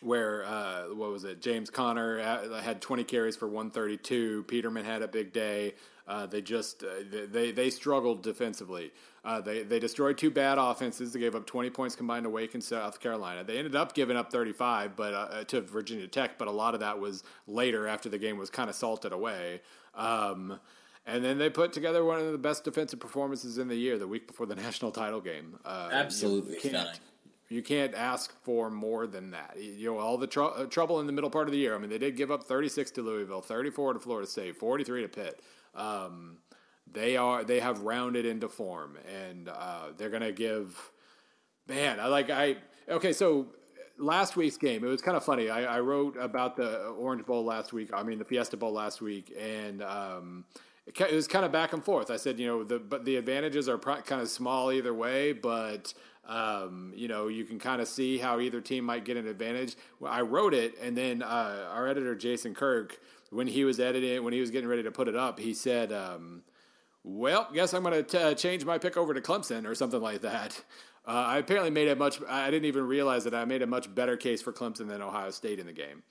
where uh, what was it? James Conner had 20 carries for 132. Peterman had a big day. Uh, they just uh, they they struggled defensively. Uh, they they destroyed two bad offenses. They gave up 20 points combined to Wake and South Carolina. They ended up giving up 35, but uh, to Virginia Tech. But a lot of that was later after the game was kind of salted away. Um, and then they put together one of the best defensive performances in the year, the week before the <laughs> national title game. Uh, Absolutely you can't, you can't ask for more than that. You know, all the tr- uh, trouble in the middle part of the year. I mean, they did give up 36 to Louisville, 34 to Florida State, 43 to Pitt. Um, they are they have rounded into form, and uh, they're going to give. Man, I like I okay. So last week's game, it was kind of funny. I, I, wrote about the Orange Bowl last week. I mean, the Fiesta Bowl last week, and um, it, was kind of back and forth. I said, you know, the but the advantages are kind of small either way, but um, you know, you can kind of see how either team might get an advantage. I wrote it, and then uh, our editor Jason Kirk, when he was editing, when he was getting ready to put it up, he said, um, "Well, guess I'm going to uh, change my pick over to Clemson or something like that." <laughs> Uh, I apparently made a much. I didn't even realize that I made a much better case for Clemson than Ohio State in the game.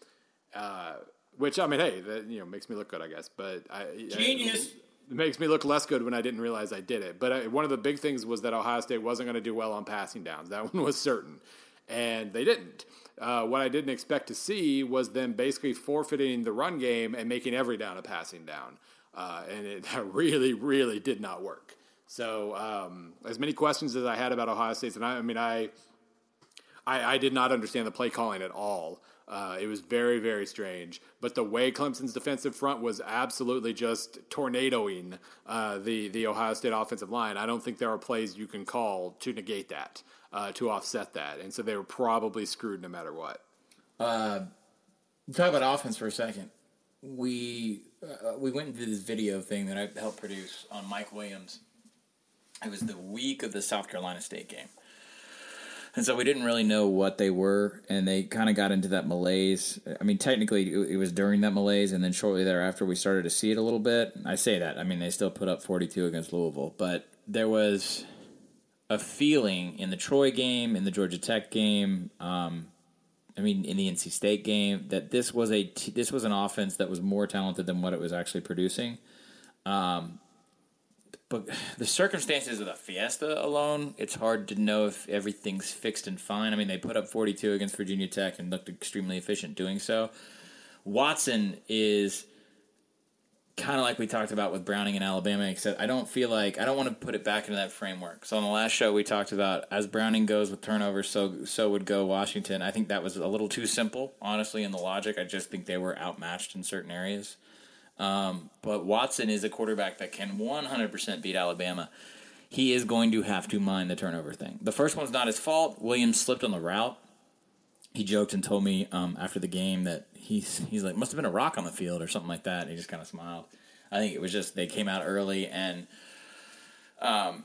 Uh, which I mean, hey, that you know makes me look good, I guess. But I, genius. I, it makes me look less good when I didn't realize I did it. But I, one of the big things was that Ohio State wasn't going to do well on passing downs. That <laughs> one was certain, and they didn't. Uh, what I didn't expect to see was them basically forfeiting the run game and making every down a passing down, uh, and it <laughs> really, really did not work. So, um, as many questions as I had about Ohio State, and I, I mean, I, I, I did not understand the play calling at all. Uh, it was very, very strange. But the way Clemson's defensive front was absolutely just tornadoing uh, the the Ohio State offensive line, I don't think there are plays you can call to negate that, uh, to offset that, and so they were probably screwed no matter what. Uh, talk about offense for a second. We uh, we went into this video thing that I helped produce on Mike Williams. It was the week of the South Carolina State game and so we didn't really know what they were, and they kind of got into that malaise. I mean, technically, it was during that malaise, and then shortly thereafter, we started to see it a little bit. I say that, I mean, they still put up 42 against Louisville, but there was a feeling in the Troy game, in the Georgia Tech game, um, I mean, in the NC State game, that this was a t- this was an offense that was more talented than what it was actually producing. Um, but the circumstances of the Fiesta alone, it's hard to know if everything's fixed and fine. I mean, they put up 42 against Virginia Tech and looked extremely efficient doing so. Watson is kind of like we talked about with Browning in Alabama, except I don't feel like I don't want to put it back into that framework. So on the last show we talked about as Browning goes with turnovers, so so would go Washington. I think that was a little too simple, honestly, in the logic. I just think they were outmatched in certain areas. Um, but Watson is a quarterback that can 100% beat Alabama. He is going to have to mind the turnover thing. The first one's not his fault. Williams slipped on the route. He joked and told me um, after the game that he's he's like must have been a rock on the field or something like that. And he just kind of smiled. I think it was just they came out early and um,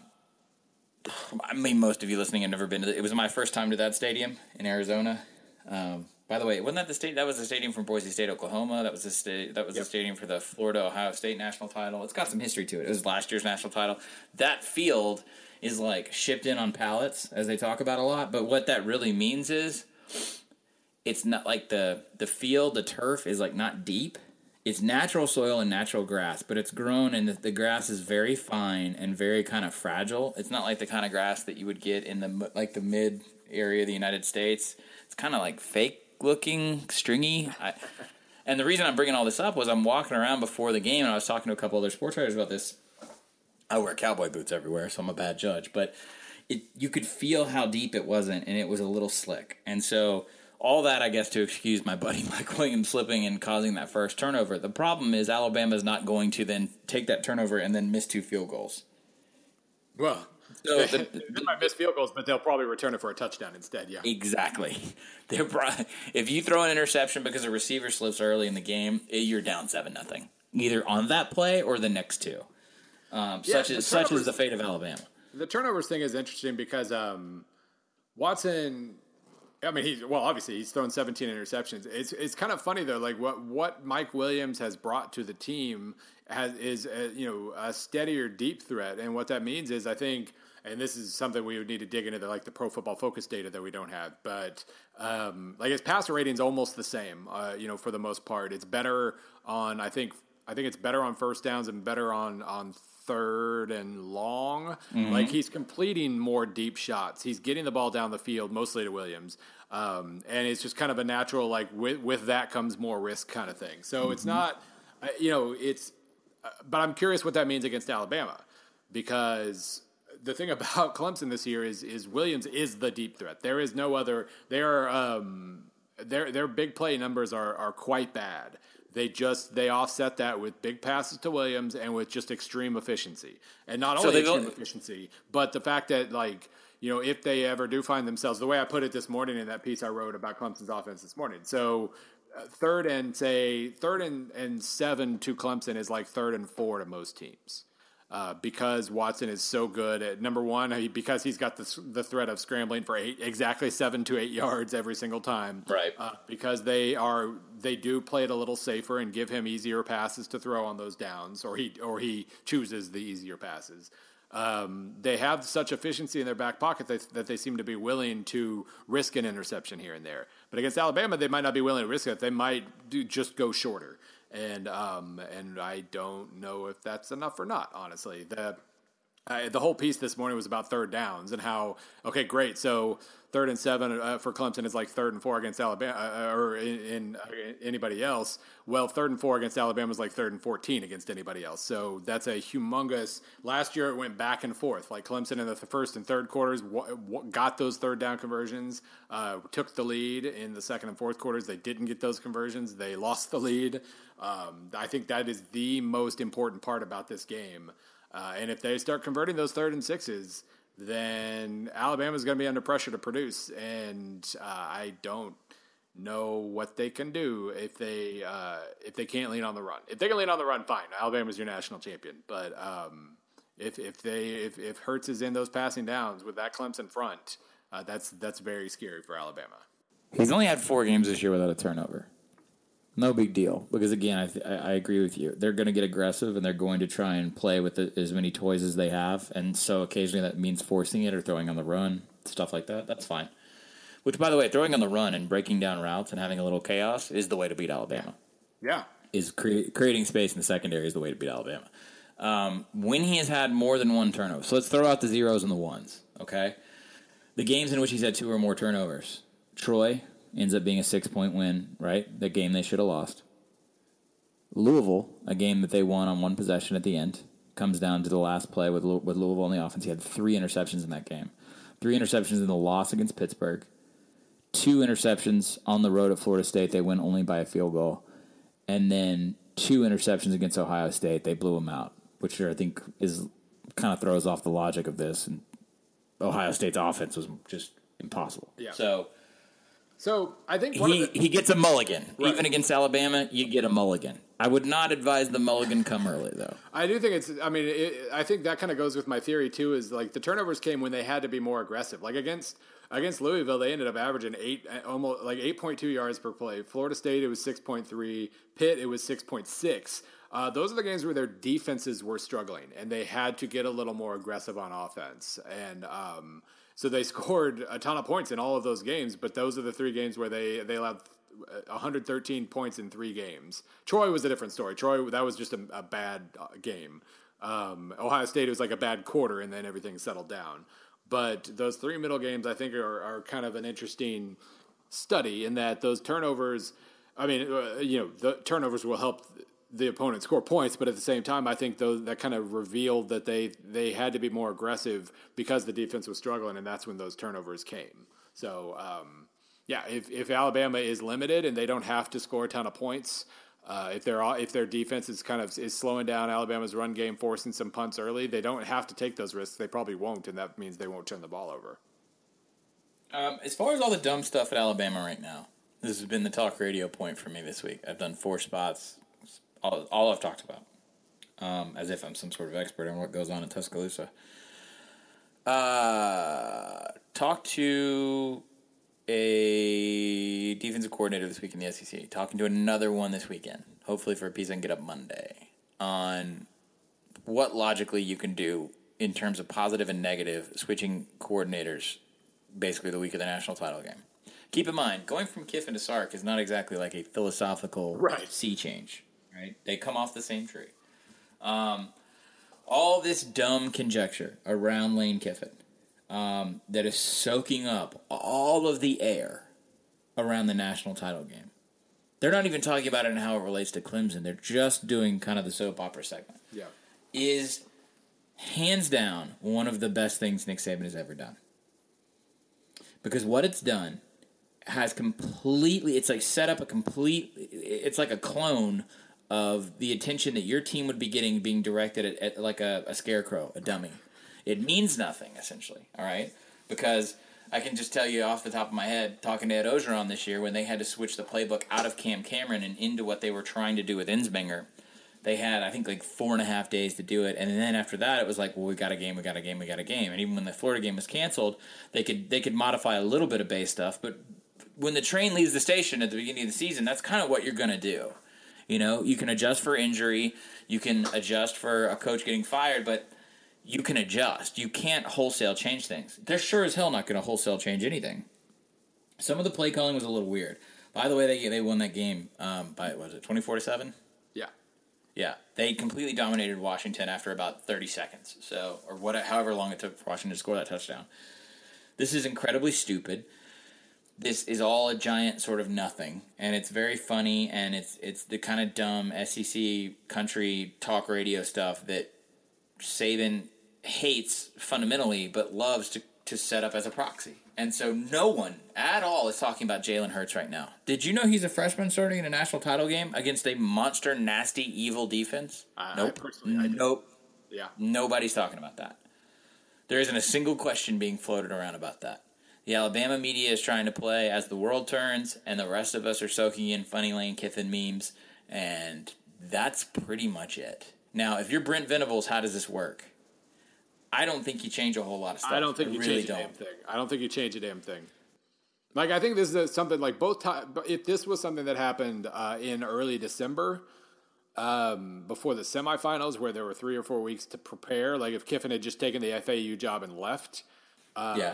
I mean most of you listening have never been to the, it was my first time to that stadium in Arizona. Um, by the way, wasn't that the state? That was the stadium from Boise State, Oklahoma. That was the state. That was yep. the stadium for the Florida Ohio State national title. It's got some history to it. It was last year's national title. That field is like shipped in on pallets, as they talk about a lot. But what that really means is, it's not like the the field, the turf is like not deep. It's natural soil and natural grass, but it's grown and the, the grass is very fine and very kind of fragile. It's not like the kind of grass that you would get in the like the mid area of the United States. It's kind of like fake looking, stringy. I, and the reason I'm bringing all this up was I'm walking around before the game and I was talking to a couple other sports writers about this. I wear cowboy boots everywhere, so I'm a bad judge. But it, you could feel how deep it wasn't, and it was a little slick. And so all that, I guess, to excuse my buddy <laughs> Mike Williams slipping and causing that first turnover. The problem is Alabama is not going to then take that turnover and then miss two field goals. Well, so <laughs> the, they might miss field goals, but they'll probably return it for a touchdown instead. Yeah, exactly. <laughs> They're probably, if you throw an interception because a receiver slips early in the game, you're down seven nothing. either on that play or the next two. Um, Yeah, such as such as the fate of Alabama. The turnovers thing is interesting because um, Watson. I mean, he's well. Obviously, he's thrown 17 interceptions. It's it's kind of funny though. Like what what Mike Williams has brought to the team has is a, you know a steadier deep threat, and what that means is I think, and this is something we would need to dig into the like the Pro Football Focus data that we don't have, but um, like his passer rating's almost the same. Uh, you know, for the most part, it's better on I think I think it's better on first downs and better on on third and long. Like he's completing more deep shots. He's getting the ball down the field mostly to Williams. Um, and it's just kind of a natural like with with that comes more risk kind of thing. So it's not uh, you know, it's uh, but I'm curious what that means against Alabama because the thing <laughs> about Clemson this year is is Williams is the deep threat. There is no other. Their um, their their big play numbers are are quite bad. They just they offset that with big passes to Williams and with just extreme efficiency, and not So only extreme efficiency, but the fact that like you know if they ever do find themselves the way I put it this morning in that piece I wrote about Clemson's offense this morning. So uh, third and say third and, and seven to Clemson is like third and four to most teams. Uh, because Watson is so good at number one, because he's got the, the threat of scrambling for eight, exactly seven to eight yards every single time. Right. Uh, because they are, they do play it a little safer and give him easier passes to throw on those downs, or he, or he chooses the easier passes. Um, they have such efficiency in their back pocket that, that they seem to be willing to risk an interception here and there. But against Alabama, they might not be willing to risk it. They might do just go shorter, and um, and I don't know if that's enough or not. Honestly, the uh, the whole piece this morning was about third downs and how okay, great. So third and seven uh, for Clemson is like third and four against Alabama uh, or in, in uh, anybody else. Well, third and four against Alabama is like third and fourteen against anybody else. So that's a humongous. Last year it went back and forth. Like Clemson in the first and third quarters w- w- got those third down conversions, uh, took the lead in the second and fourth quarters. They didn't get those conversions. They lost the lead. Um, I think that is the most important part about this game. Uh, and if they start converting those third and sixes, then Alabama's going to be under pressure to produce. And uh, I don't know what they can do if they uh, if they can't lean on the run. If they can lean on the run, fine. Alabama's your national champion. But um, if if they if if Hurts is in those passing downs with that Clemson front, uh, that's that's very scary for Alabama. He's only had four games this year without a turnover. No big deal because again, I, th- I I agree with you. They're going to get aggressive and they're going to try and play with the, as many toys as they have, and so occasionally that means forcing it or throwing on the run, stuff like that. That's fine. Which, by the way, throwing on the run and breaking down routes and having a little chaos is the way to beat Alabama. Yeah. Is cre- creating space in the secondary is the way to beat Alabama. Um, when he has had more than one turnover, so let's throw out the zeros and the ones. Okay, the games in which he's had two or more turnovers. Troy ends up being a six point win, right? The game they should have lost. Louisville, a game that they won on one possession at the end, comes down to the last play with Lou- with Louisville on the offense. He had three interceptions in that game, three interceptions in the loss against Pittsburgh, two interceptions on the road at Florida State. They win only by a field goal, and then two interceptions against Ohio State. They blew them out, which I think is kind of throws off the logic of this. And Ohio State's offense was just impossible. Yeah. So So I think one he, the, he gets a mulligan. <laughs> Right. Even against Alabama, you get a mulligan. I would not advise the mulligan come early, though. I do think it's. I mean, it, I think that kind of goes with my theory too. Is like the turnovers came when they had to be more aggressive. Like against against Louisville, they ended up averaging eight, almost like eight point two yards per play. Florida State, it was six point three. Pitt, it was six point six. Uh, those are the games where their defenses were struggling, and they had to get a little more aggressive on offense. And um, so they <laughs> scored a ton of points in all of those games. But those are the three games where they they allowed 113 points in three games. Troy was a different story. Troy that was just a, a bad uh, game. Um, Ohio State was like a bad quarter, and then everything settled down. But those three middle games, I think, are, are kind of an interesting study in that those turnovers. I mean, uh, you know, the turnovers will help the opponent score points, but at the same time, I think those that kind of revealed that they they had to be more aggressive because the defense was struggling, and that's when those turnovers came. So. Um, yeah, if, if Alabama is limited and they don't have to score a ton of points, uh, if their if their defense is kind of is slowing down Alabama's run game, forcing some punts early, they don't have to take those risks. They probably won't, and that means they won't turn the ball over. Um, as far as all the dumb stuff at Alabama right now, this has been the talk radio point for me this week. I've done four spots, all, all I've talked about, um, as if I'm some sort of expert on what goes on in Tuscaloosa. Uh, talk to a defensive coordinator this week in the SEC. Talking to another one this weekend. Hopefully for a piece I can get up Monday on what logically you can do in terms of positive and negative switching coordinators basically the week of the national title game. Keep in mind, going from Kiffin to Sark is not exactly like a philosophical right. sea change, right? They come off the same tree. Um, all this dumb conjecture around Lane Kiffin um, that is soaking up all of the air around the national title game. They're not even talking about it and how it relates to Clemson. They're just doing kind of the soap opera segment. Yeah. Is hands down one of the best things Nick Saban has ever done. Because what it's done has completely it's like set up a complete it's like a clone of the attention that your team would be getting being directed at, at like a, a scarecrow, a dummy. It means nothing essentially, all right? Because I can just tell you off the top of my head, talking to Ed Orgeron this year when they had to switch the playbook out of Cam Cameron and into what they were trying to do with Ensminger they had I think like four and a half days to do it, and then after that it was like, well, we got a game, we got a game, we got a game, and even when the Florida game was canceled, they could they could modify a little bit of base stuff, but when the train leaves the station at the beginning of the season, that's kind of what you're gonna do. You know, you can adjust for injury, you can adjust for a coach getting fired, but you can adjust. You can't wholesale change things. They're sure as hell not going to wholesale change anything. Some of the play calling was a little weird. By the way, they they won that game um, by was it twenty four to seven? Yeah, yeah. they completely dominated Washington after about 30 seconds. So, or what, however long it took for Washington to score that touchdown. This is incredibly stupid. This is all a giant sort of nothing, and it's very funny, and it's it's the kind of dumb SEC country talk radio stuff that Saban hates fundamentally, but loves to to set up as a proxy. And so no one at all is talking about Jalen Hurts right now. Did you know he's a freshman starting in a national title game against a monster, nasty, evil defense? I, nope. I personally, I nope. Yeah. Nobody's talking about that. There isn't a single question being floated around about that. The Alabama media is trying to play as the world turns, and the rest of us are soaking in funny Lane Kiffin memes, and that's pretty much it. Now, if you're Brent Venables, how does this work? I don't think you change a whole lot of stuff. I don't think I you really change a don't. damn thing. I don't think you change a damn thing. Like I think this is something like both time. If this was something that happened uh, in early December, um, before the semifinals, where there were three or four weeks to prepare, like if Kiffin had just taken the FAU job and left, um, yeah,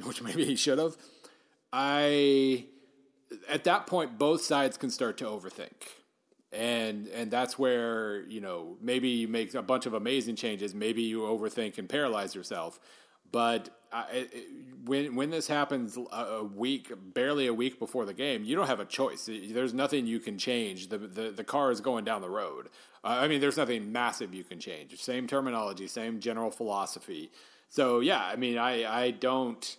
<laughs> which maybe he should have. I at that point, both sides can start to overthink. And and that's where you know maybe you make a bunch of amazing changes. Maybe you overthink and paralyze yourself. But I, it, when when this happens a week barely a week before the game you don't have a choice. There's nothing you can change. The the, the car is going down the road. Uh, i mean there's nothing massive you can change. Same terminology same general philosophy. So yeah i mean i i don't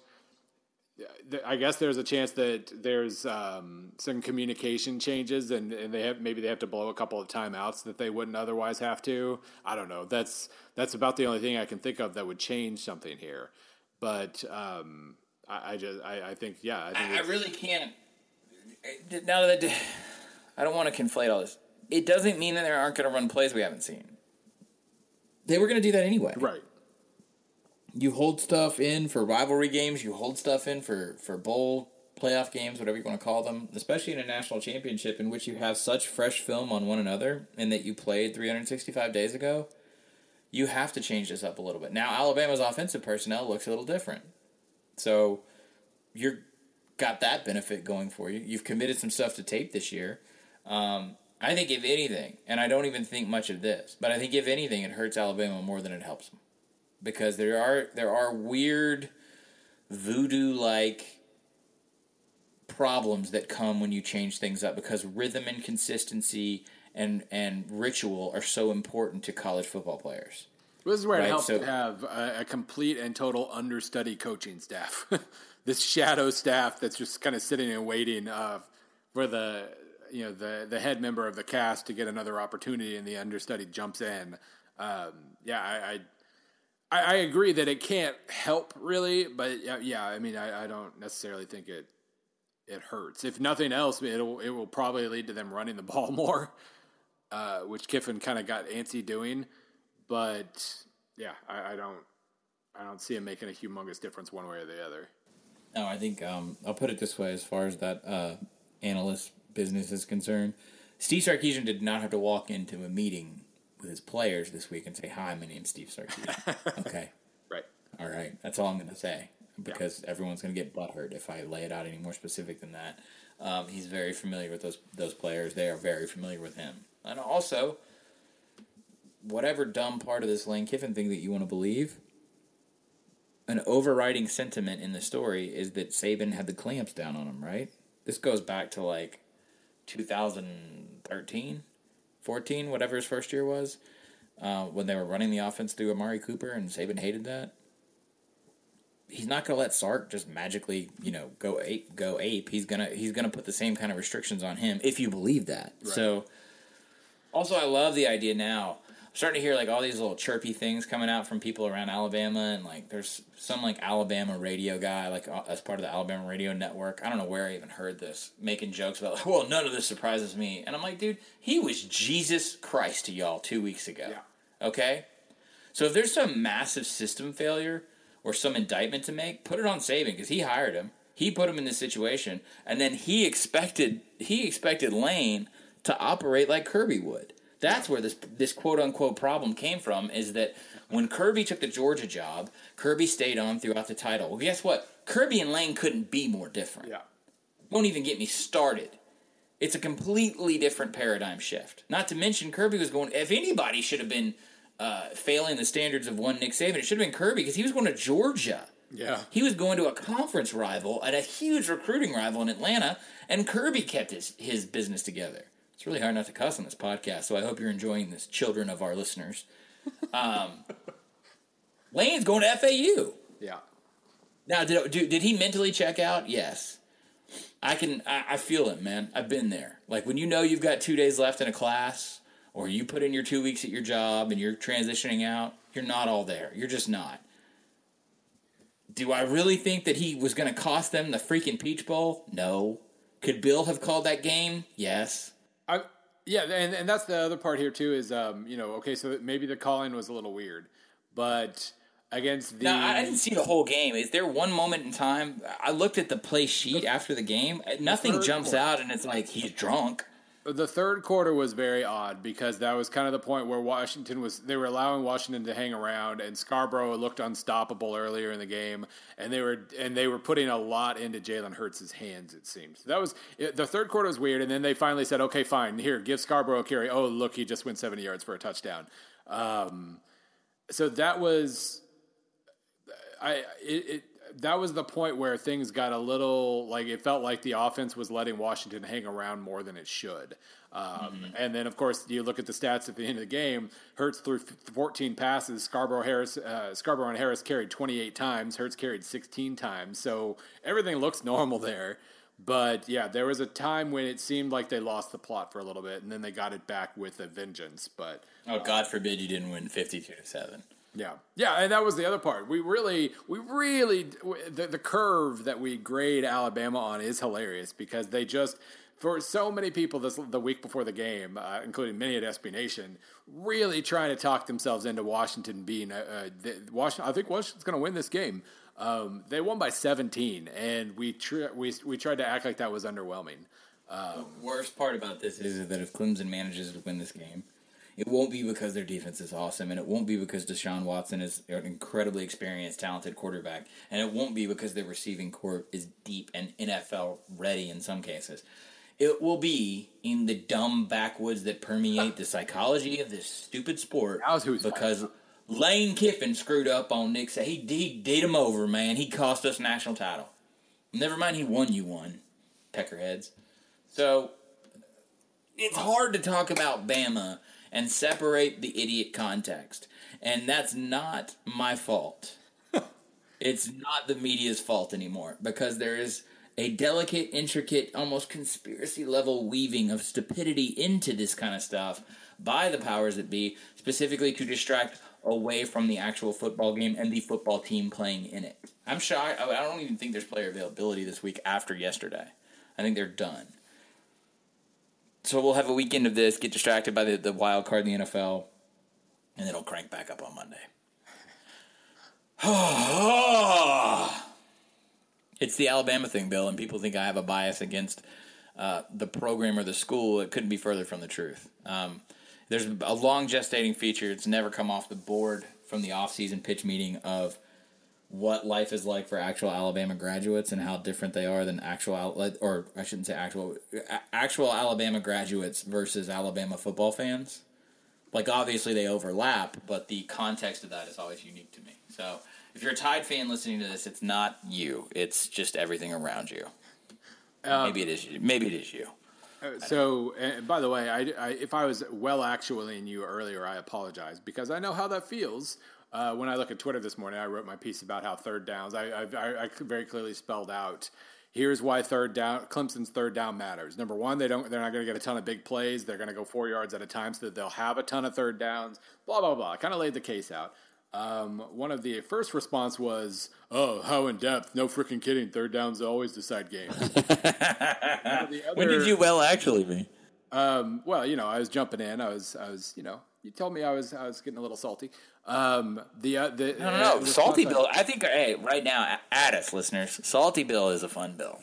I guess there's a chance that there's um, some communication changes, and, and they have maybe they have to blow a couple of timeouts that they wouldn't otherwise have to. I don't know. That's that's about the only thing I can think of that would change something here. But um, I, I, just I, I, think yeah, I, think I, I really can't. Now that I don't want to conflate all this, it doesn't mean that they aren't going to run plays we haven't seen. They were going to do that anyway, right? You hold stuff in for rivalry games. You hold stuff in for for bowl playoff games, whatever you want to call them. Especially in a national championship in which you have such fresh film on one another, and that you played 365 days ago. You have to change this up a little bit. Now Alabama's offensive personnel looks a little different, so you're got that benefit going for you. You've committed some stuff to tape this year. Um, I think if anything, and I don't even think much of this, but I think if anything, it hurts Alabama more than it helps them because there are there are weird voodoo like problems that come when you change things up because rhythm and consistency and and ritual are so important to college football players. This is where right? it helps so, to have a, a, complete and total understudy coaching staff. <laughs> this shadow staff that's just kind of sitting and waiting uh, for the you know the the head member of the cast to get another opportunity, and the understudy jumps in. Um, yeah, I, I I, I, agree that it can't help really, but yeah, yeah I mean, I, I, don't necessarily think it it hurts. If nothing else, it'll it will probably lead to them running the ball <laughs> more. uh, which Kiffin kind of got antsy doing. But yeah, I, I, don't, I don't see him making a humongous difference one way or the other. No, I think um, I'll put it this way: as far as that uh, analyst business is concerned, Steve Sarkisian did not have to walk into a meeting with his players this week and say, "Hi, my name's Steve Sarkisian." <laughs> okay, right. All right, that's all I'm going to say because yeah. everyone's going to get butthurt if I lay it out any more specific than that. Um, he's very familiar with those those players. They are very familiar with him, and also, whatever dumb part of this Lane Kiffin thing that you want to believe, an overriding sentiment in the story is that Saban had the clamps down on him. Right? This goes back to like 2013, 14, whatever his first year was, uh, when they were running the offense through Amari Cooper, and Saban hated that he's not going to let Sark just magically, you know, go ape, go ape. He's gonna he's gonna put the same kind of restrictions on him if you believe that. Right. So, also, I love the idea now. I'm starting to hear like all these little chirpy things coming out from people around Alabama, and like there's some like Alabama radio guy, like uh, as part of the Alabama radio network. I don't know where I even heard this, making jokes about, like, <laughs> well, none of this surprises me, and I'm like, dude, he was Jesus Christ to y'all two weeks ago. Yeah. Okay, so if there's some massive system failure or some indictment to make, put it on Saban because he hired him. He put him in this situation, and then he expected he expected Lane to operate like Kirby would. That's where this this quote unquote problem came from. Is that when Kirby took the Georgia job, Kirby stayed on throughout the title. Well, guess what? Kirby and Lane couldn't be more different. Yeah. Don't even get me started. It's a completely different paradigm shift. Not to mention Kirby was going. If anybody should have been uh, failing the standards of one Nick Saban. It should have been Kirby because he was going to Georgia. Yeah. He was going to a conference rival and a huge recruiting rival in Atlanta, and Kirby kept his, his business together. It's really hard not to cuss on this podcast, so I hope you're enjoying this, children of our listeners. Um, <laughs> Lane's going to FAU. Yeah. Now, did, did he mentally check out? Yes. I can. I, I feel it, man. I've been there. Like when you know you've got two days left in a class, or you put in your two weeks at your job and you're transitioning out, you're not all there. You're just not. Do I really think that he was going to cost them the freaking Peach Bowl? No. Could Bill have called that game? Yes. I yeah, and, and that's the other part here too is um, you know, okay, so maybe the calling was a little weird, but against the. No, I didn't see the whole game. Is there one moment in time? I looked at the play sheet after the game. Nothing jumps quarter. out, and it's like he's drunk the third quarter was very odd because that was kind of the point where Washington was they were allowing Washington to hang around and Scarborough looked unstoppable earlier in the game and they were and they were putting a lot into Jalen Hurts' hands it seems. That was the third quarter was weird and then they finally said okay fine here give Scarborough a carry. Oh look he just went 70 yards for a touchdown. Um, so that was I it, it that was the point where things got a little like it felt like the offense was letting Washington hang around more than it should. Um, mm-hmm. And then, of course, you look at the stats at the end of the game. Hurts threw 14 passes. Scarborough Harris, uh, Scarborough and Harris carried 28 times. Hurts carried 16 times. So everything looks normal there. But yeah, there was a time when it seemed like they lost the plot for a little bit, and then they got it back with a vengeance. But oh, God forbid you didn't win 52 to seven. Yeah, yeah, and that was the other part. We really, we really, the, the curve that we grade Alabama on is hilarious because they just, for so many people this the week before the game, uh, including many at SB Nation, really trying to talk themselves into Washington being the, Washington. I think Washington's going to win this game. Um, they won by 17, and we we we tried to act like that was underwhelming. Um, the worst part about this is that if Clemson manages to win this game, it won't be because their defense is awesome, and it won't be because Deshaun Watson is an incredibly experienced, talented quarterback, and it won't be because their receiving corps is deep and NFL ready in some cases. It will be in the dumb backwoods that permeate the psychology of this stupid sport. because Lane Kiffin screwed up on Nick. He, he did him over, man. He cost us national title. Never mind, he won you one, peckerheads. So it's hard to talk about Bama and separate the idiot context. And that's not my fault. <laughs> it's not the media's fault anymore because there is a delicate, intricate, almost conspiracy level weaving of stupidity into this kind of stuff by the powers that be, specifically to distract away from the actual football game and the football team playing in it. I'm shocked. I don't even think there's player availability this week after yesterday. I think they're done. So we'll have a weekend of this, get distracted by the, the wild card in the NFL, and it'll crank back up on Monday. <sighs> it's the Alabama thing, Bill, and people think I have a bias against uh, the program or the school. It couldn't be further from the truth. Um, there's a long gestating feature. It's never come off the board from the off-season pitch meeting of what life is like for actual Alabama graduates and how different they are than actual, or I shouldn't say actual, actual Alabama graduates versus Alabama football fans. Like obviously they overlap, but the context of that is always unique to me. So if you're a Tide fan listening to this, it's not you. It's just everything around you. Um, maybe it is. You. Maybe it is you. Uh, so, uh, by the way, I, I, if I was well actually in you earlier, I apologize because I know how that feels. Uh, when I look at Twitter this morning, I wrote my piece about how third downs. I, I, I very clearly spelled out here's why third down Clemson's third down matters. Number one, they don't they're not going to get a ton of big plays. They're going to go four yards at a time, so that they'll have a ton of third downs. Blah blah blah. I kind of laid the case out. Um, one of the first response was, "Oh, how in depth? No freaking kidding. Third downs always decide games." <laughs> other, when did you well actually mean? Um, well, you know, I was jumping in. I was, I was, you know, you told me I was, I was getting a little salty. Um, the, uh, the no, no, no, uh, salty bill. I think, hey, right now, at us, listeners. Salty bill is a fun bill.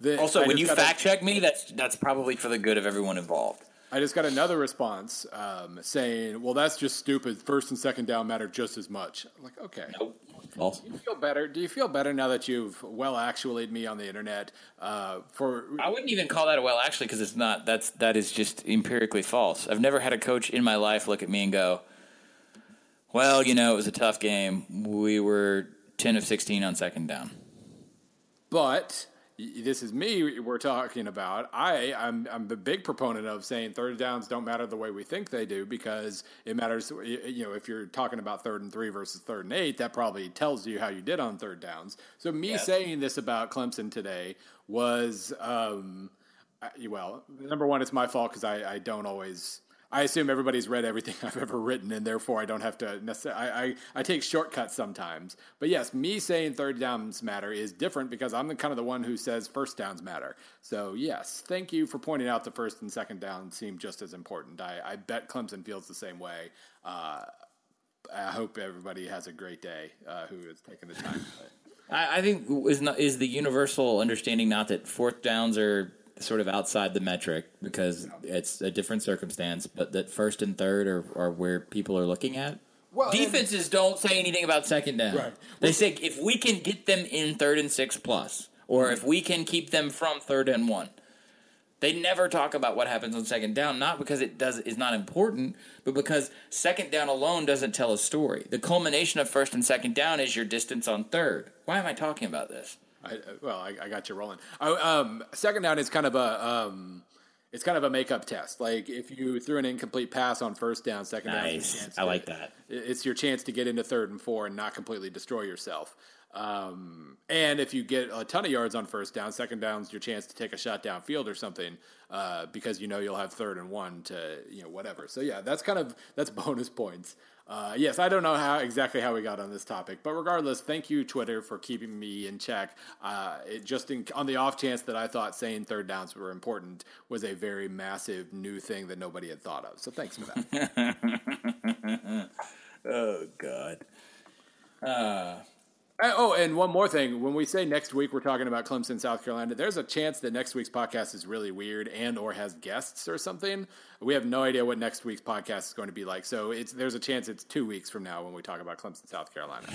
The, also, I when you fact check me, that's that's probably for the good of everyone involved. I just got another response um, saying, "Well, that's just stupid. First and second down matter just as much." I'm like, okay, nope. False. Do you feel better? Do you feel better now that you've well actually me on the internet? Uh, for I wouldn't even call that a well actually because it's not. That's that is just empirically false. I've never had a coach in my life look at me and go, "Well, you know, it was a tough game. We were ten of sixteen on second down." But this is me we're talking about. I I'm I'm a big proponent of saying third downs don't matter the way we think they do because it matters. You know, if you're talking about third and three versus third and eight, that probably tells you how you did on third downs. So me saying this about Clemson today was, um, well, number one, it's my fault because I I don't always I assume everybody's read everything <laughs> I've ever written, and therefore I don't have to necessarily. I, I, I, take shortcuts sometimes. But yes, me saying third downs matter is different because I'm the kind of the one who says first downs matter. So yes, thank you for pointing out the first and second down seem just as important. I, I bet Clemson feels the same way. Uh, I hope everybody has a great day uh, who is taking the time. <laughs> I, I think is not is the universal understanding not that fourth downs are sort of outside the metric because it's a different circumstance, but that first and third are, are where people are looking at. Well, Defenses and, don't say anything about second down. Right. They say if we can get them in third and six plus, or if we can keep them from third and one. They never talk about what happens on second down, not because it does is not important, but because second down alone doesn't tell a story. The culmination of first and second down is your distance on third. Why am I talking about this? I, well, I, I, got you rolling. I, um, second down is kind of a um, it's kind of a makeup test. Like if you threw an incomplete pass on first down, second nice. down. I like that. It's your chance to get into third and four and not completely destroy yourself. Um, and if you get a ton of yards on first down, second down's your chance to take a shot downfield or something uh, because you know you'll have third and one to you know whatever. So yeah, that's kind of that's bonus points. Uh, yes, I don't know how exactly how we got on this topic, but regardless, thank you Twitter for keeping me in check. Uh, it just in, on the off chance that I thought saying third downs were important was a very massive new thing that nobody had thought of. So thanks for that. <laughs> oh God. Uh, oh, and one more thing. When we say next week we're talking about Clemson, South Carolina, there's a chance that next week's podcast is really weird and or has guests or something. We have no idea what next week's podcast is going to be like. So it's there's a chance it's two weeks from now when we talk about Clemson, South Carolina.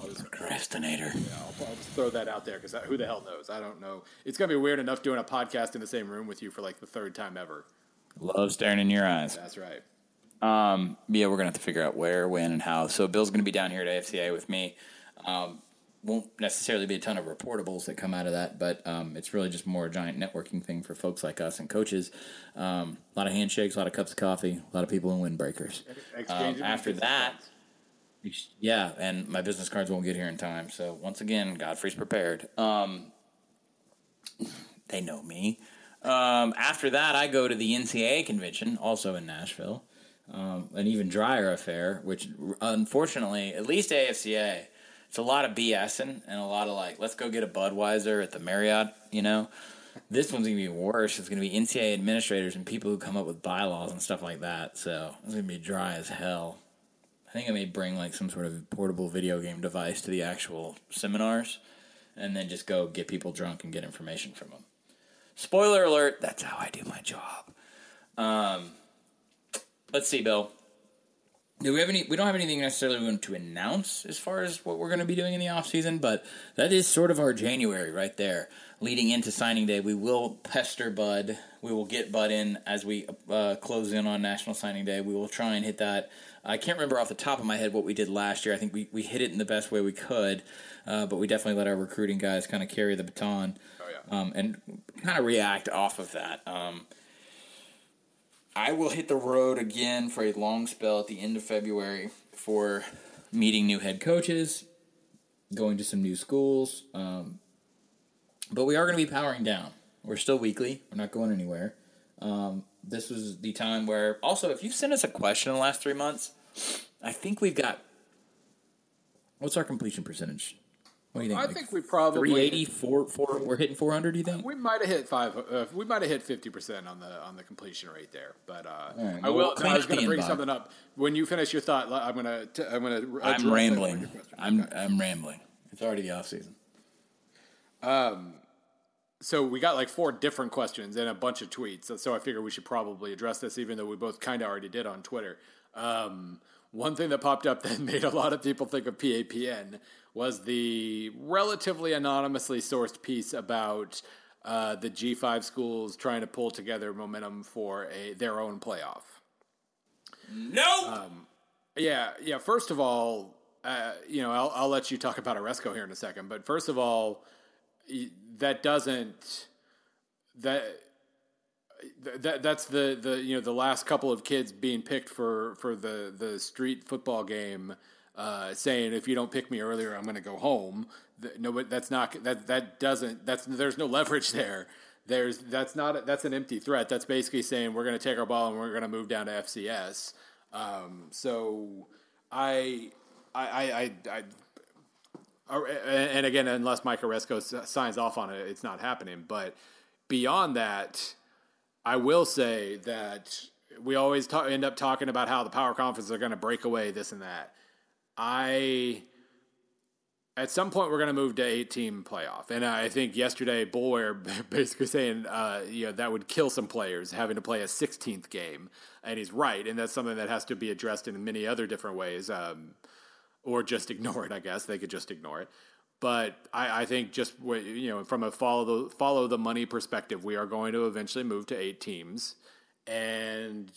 I'll just, Procrastinator. Yeah, I'll, I'll, just throw that out there because who the hell knows? I don't know. It's going to be weird enough doing a podcast in the same room with you for like the third time ever. Love staring in your eyes. That's right. Um, yeah, we're going to have to figure out where, when, and how. So Bill's going to be down here at AFCA with me. Um, won't necessarily be a ton of reportables that come out of that, but um, it's really just more a giant networking thing for folks like us and coaches. Um, a lot of handshakes, a lot of cups of coffee, a lot of people in windbreakers. Um, after that, yeah, and my business cards won't get here in time. So once again, Godfrey's prepared. Um, they know me. Um, after that, I go to the NCAA convention, also in Nashville. Um, an even drier affair, which unfortunately, at least AFCA it's a lot of BSing and a lot of like, let's go get a Budweiser at the Marriott, you know. this one's gonna be worse. It's gonna be NCAA administrators and people who come up with bylaws and stuff like that. So it's gonna be dry as hell. I think I may bring like some sort of portable video game device to the actual seminars, and then just go get people drunk and get information from them. Spoiler alert: That's how I do my job. Um, let's see, Bill. Do we have any? We don't have anything necessarily we want to announce as far as what we're going to be doing in the off season, but that is sort of our January right there, leading into signing day. We will pester Bud. We will get Bud in as we uh, close in on National Signing Day. We will try and hit that. I can't remember off the top of my head what we did last year. I think we, we hit it in the best way we could, uh, but we definitely let our recruiting guys kind of carry the baton Oh, yeah. um, and kind of react off of that. Um, I will hit the road again for a long spell at the end of February for meeting new head coaches, going to some new schools. Um, but we are going to be powering down. We're still weekly. We're not going anywhere. Um, this was the time where, also, if you've sent us a question in the last three months, I think we've got. What's our completion percentage? What do you think? I Like think we probably 380, four, four, we're hitting 400, do you think? We might have hit five. Uh, we might have hit fifty percent on the on the completion rate there. But uh, right, I will. clean I was going to bring something up when you finish your thought. I'm going to. I'm going to. I'm rambling. I'm I'm rambling. It's already the off season. Um, So we got like four different questions and a bunch of tweets. So, so I figure we should probably address this, even though we both kind of already did on Twitter. Um, one thing that popped up <laughs> that made a lot of people think of PAPN was the relatively anonymously sourced piece about uh, the G5 schools trying to pull together momentum for a their own playoff. No. Yeah, yeah. First of all, uh, you know, I'll, I'll let you talk about Aresco here in a second. But first of all, that doesn't that that that's the the you know the last couple of kids being picked for for the the street football game. Uh, saying if you don't pick me earlier, I'm going to go home. No, but that's not that that doesn't that's there's no leverage there. There's that's not that's an empty threat. That's basically saying we're going to take our ball and we're going to move down to FCS. Um, so I I I, I, I and again, unless Mike Aresco signs off on it, it's not happening. But beyond that, I will say that we always ta- end up talking about how the power conferences are going to break away this and that. I at some point we're going to move to eight team playoff, and I think yesterday Bullware <laughs> basically saying uh, you know that would kill some players having to play a 16th game, and he's right, and that's something that has to be addressed in many other different ways. Um, or just <laughs> ignore it. I guess they could just ignore it. But I, I think just you know from a follow the follow the money perspective, we are going to eventually move to eight teams, and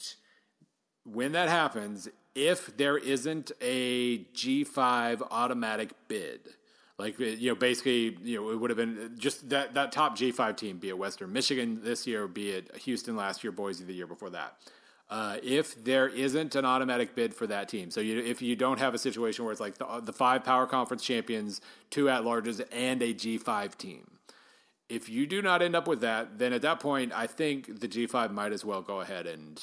when that happens, if there isn't a G five automatic bid, like uh, you know, basically, you know, it would have been uh, just that that top G five team, be it Western Michigan this year, be it Houston last year, Boise the year before that. Uh, if there isn't an automatic bid for that team, so you, if you don't have a situation where it's like the, the five power conference champions, two at larges, and a G five team, if you do not end up with that, then at that point, I think the G five might as well go ahead and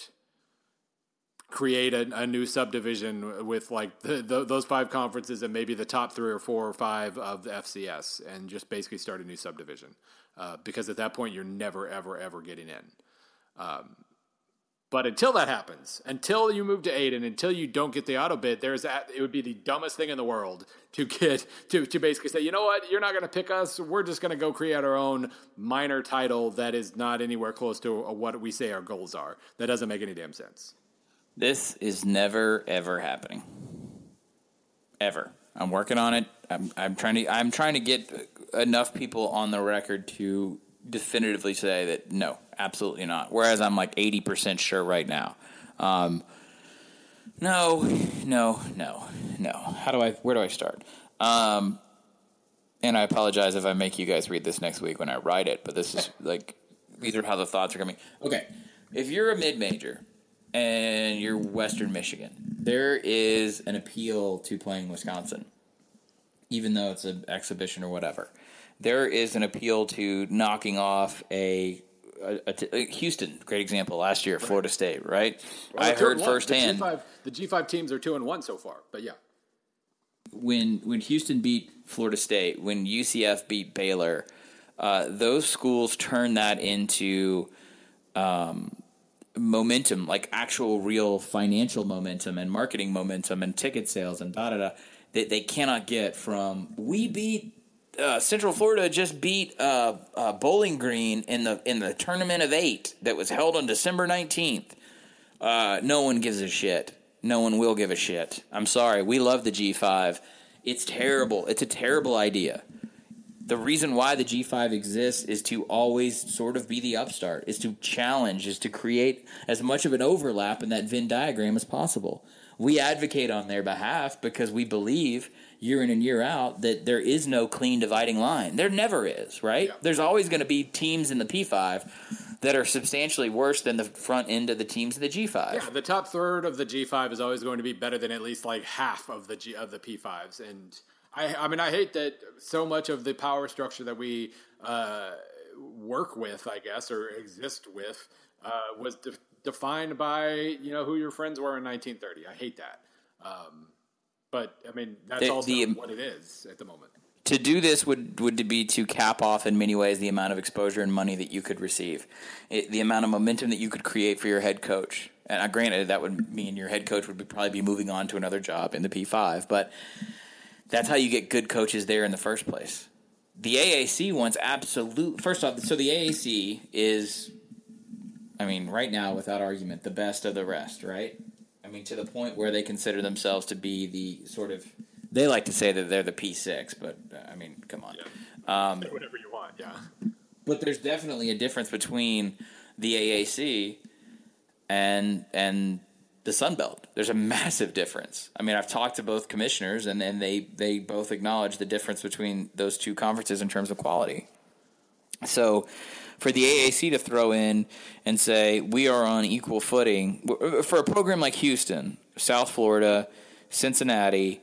create a, a new subdivision with like the, the, those five conferences and maybe the top three or four or five of the FCS, and just basically start a new subdivision. Uh, because at that point, you're never, ever, ever getting in. Um, but until that happens, until you move to eight, and until you don't get the auto bid, there's that. It would be the dumbest thing in the world to get to to basically say, you know what, you're not going to pick us. We're just going to go create our own minor title that is not anywhere close to what we say our goals are. That doesn't make any damn sense. This is never ever happening. Ever. I'm working on it. I'm I'm trying to I'm trying to get enough people on the record to definitively say that no, absolutely not. Whereas I'm like 80% sure right now. Um, no, no, no, no. How do I where do I start? Um, and I apologize if I make you guys read this next week when I write it, but this is <laughs> like these are how the thoughts are coming. Okay. If you're a mid major and you're Western Michigan, there is an appeal to playing Wisconsin, even though it's an exhibition or whatever. There is an appeal to knocking off a, a, a t- a Houston, great example last year, Florida State, right? I Well, two heard firsthand The G5, the G5 teams are two and one so far, but yeah. when when Houston beat Florida State, when UCF beat Baylor, uh, those schools turn that into um, momentum, like actual real financial momentum and marketing momentum and ticket sales and da da da that they cannot get from we beat uh, Central Florida just beat uh, uh, Bowling Green in the in the tournament of eight that was held on December nineteenth. Uh, no one gives a shit. No one will give a shit. I'm sorry. We love the G5. It's terrible. It's a terrible idea. The reason why the G5 exists is to always sort of be the upstart, is to challenge, is to create as much of an overlap in that Venn diagram as possible. We advocate on their behalf because we believe year in and year out that there is no clean dividing line. There never is, right? Yeah. There's always going to be teams in the P5 that are substantially worse than the front end of the teams in the G5. Yeah, the top third of the G5 is always going to be better than at least like half of the G of the P5s. And I, I mean, I hate that so much of the power structure that we uh, work with, I guess, or exist with, uh, was de- defined by you know who your friends were in 1930. I hate that. Um, but I mean, that's the, also the, what it is at the moment. To do this would would be to cap off in many ways the amount of exposure and money that you could receive, it, the amount of momentum that you could create for your head coach. And uh, granted, that would mean your head coach would be, probably be moving on to another job in the P5, but that's how you get good coaches there in the first place. The AAC wants absolute. First off, so the AAC is, I mean, right now, without argument, the best of the rest, right? I mean, to the point where they consider themselves to be the sort of. They like to say that they're the P6, but uh, I mean, come on. Yeah. Um, <laughs> whatever you want, yeah. But there's definitely a difference between the AAC and and the Sun Belt. There's a massive difference. I mean, I've talked to both commissioners, and, and they they both acknowledge the difference between those two conferences in terms of quality. So, for the AAC to throw in and say we are on equal footing for a program like Houston, South Florida, Cincinnati.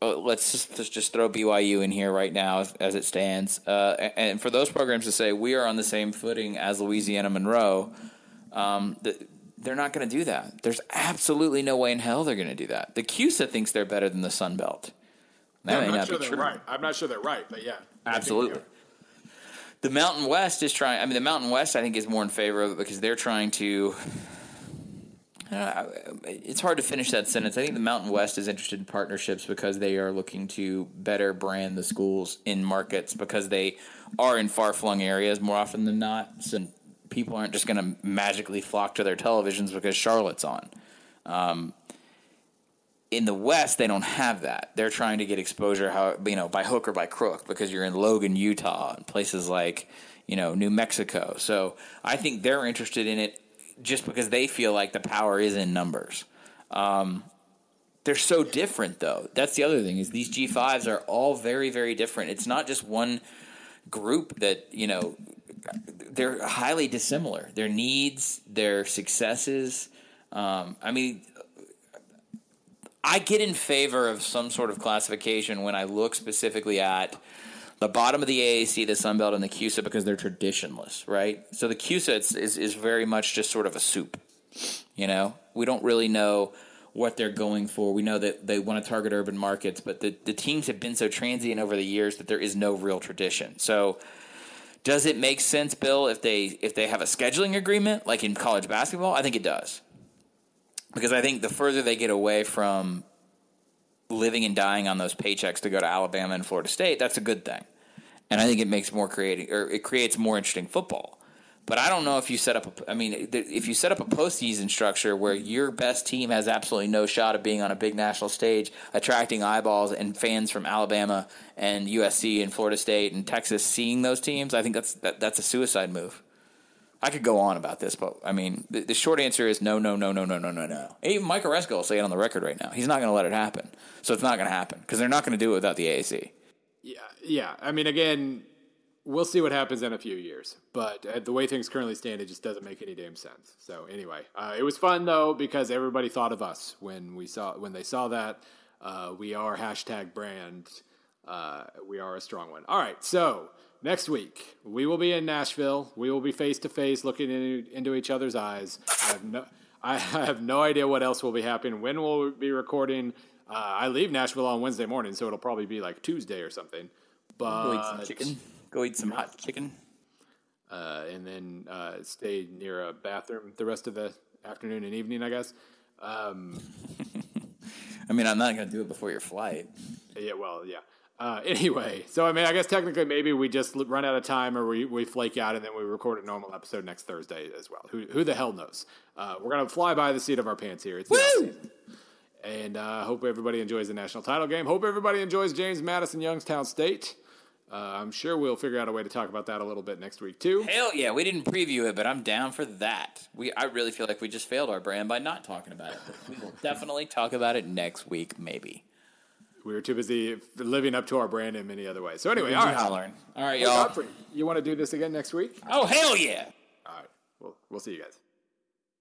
Uh, let's just, let's just throw BYU in here right now as, as it stands, uh, and for those programs to say we are on the same footing as Louisiana Monroe, um, the, they're not going to do that. There's absolutely no way in hell they're going to do that. The CUSA thinks they're better than the Sun Belt. That may not, not sure be true. Right. I'm not sure they're right, but yeah, absolutely the Mountain West is trying. I mean, the Mountain West I think is more in favor of it because they're trying to. it's hard to finish that sentence. I think the Mountain West is interested in partnerships because they are looking to better brand the schools in markets because they are in far flung areas more often than not. So people aren't just going to magically flock to their televisions because Charlotte's on. Um, in the West, they don't have that. They're trying to get exposure, how you know, by hook or by crook, because you're in Logan, Utah, and places like you know New Mexico. So I think they're interested in it just because they feel like the power is in numbers. Um, they're so different, though. That's the other thing is these G5s are all very, very different. It's not just one group that you know. They're highly dissimilar. Their needs, their successes. Um, I mean, I get in favor of some sort of classification when I look specifically at the bottom of the AAC, the Sun Belt, and the CUSA because they're traditionless, right? So the CUSA is, is very much just sort of a soup. You know, we don't really know what they're going for. We know that they want to target urban markets, but the, the teams have been so transient over the years that there is no real tradition. So does it make sense, Bill, if they if they have a scheduling agreement like in college basketball? I think it does because I think the further they get away from living and dying on those paychecks to go to Alabama and Florida State, that's a good thing. And I think it makes more creating or it creates more interesting football. But I don't know if you set up a, I mean, if you set up a postseason structure where your best team has absolutely no shot of being on a big national stage, attracting eyeballs and fans from Alabama and USC and Florida State and Texas seeing those teams, I think that's that, that's a suicide move. I could go on about this, but I mean, the, the, short answer is no, no, no, no, no, no, no, no. Even Mike Aresco will say it on the record right now. He's not going to let it happen. So it's not going to happen because they're not going to do it without the AAC. Yeah, yeah. I mean, again, we'll see what happens in a few years. But uh, the way things currently stand, it just doesn't make any damn sense. So anyway, uh, it was fun though because everybody thought of us when we saw when they saw that. Uh, we are hashtag brand. Uh, we are a strong one. All right, so next week we will be in Nashville. We will be face to face, looking in, into each other's eyes. I have no, I have no idea what else will be happening. When we'll be recording. Uh, I leave Nashville on Wednesday morning, so it'll probably be like Tuesday or something. But chicken. Go eat some hot chicken. uh, and then uh, stay near a bathroom the rest of the afternoon and evening, I guess. Um, <laughs> I mean, I'm not going to do it before your flight. yeah, well, yeah. Uh, <laughs> anyway, so I mean, I guess technically maybe we just run out of time or we, we flake out and then we record a normal episode next Thursday as well. Who, who the hell knows? Uh, we're going to fly by the seat of our pants here. It's offseason. And uh, hope everybody enjoys the national title game. Hope everybody enjoys James Madison Youngstown State. Uh, I'm sure we'll figure out a way to talk about that a little bit next week too. Hell yeah, we didn't preview it, but I'm down for that. We I really feel like we just failed our brand by not talking about it. We will <laughs> definitely talk about it next week, maybe. We were too busy living up to our brand in many other ways. So anyway, all right. hollering. All right, y'all. You want to do this again next week? Oh hell yeah. All right. Well, we'll see you guys.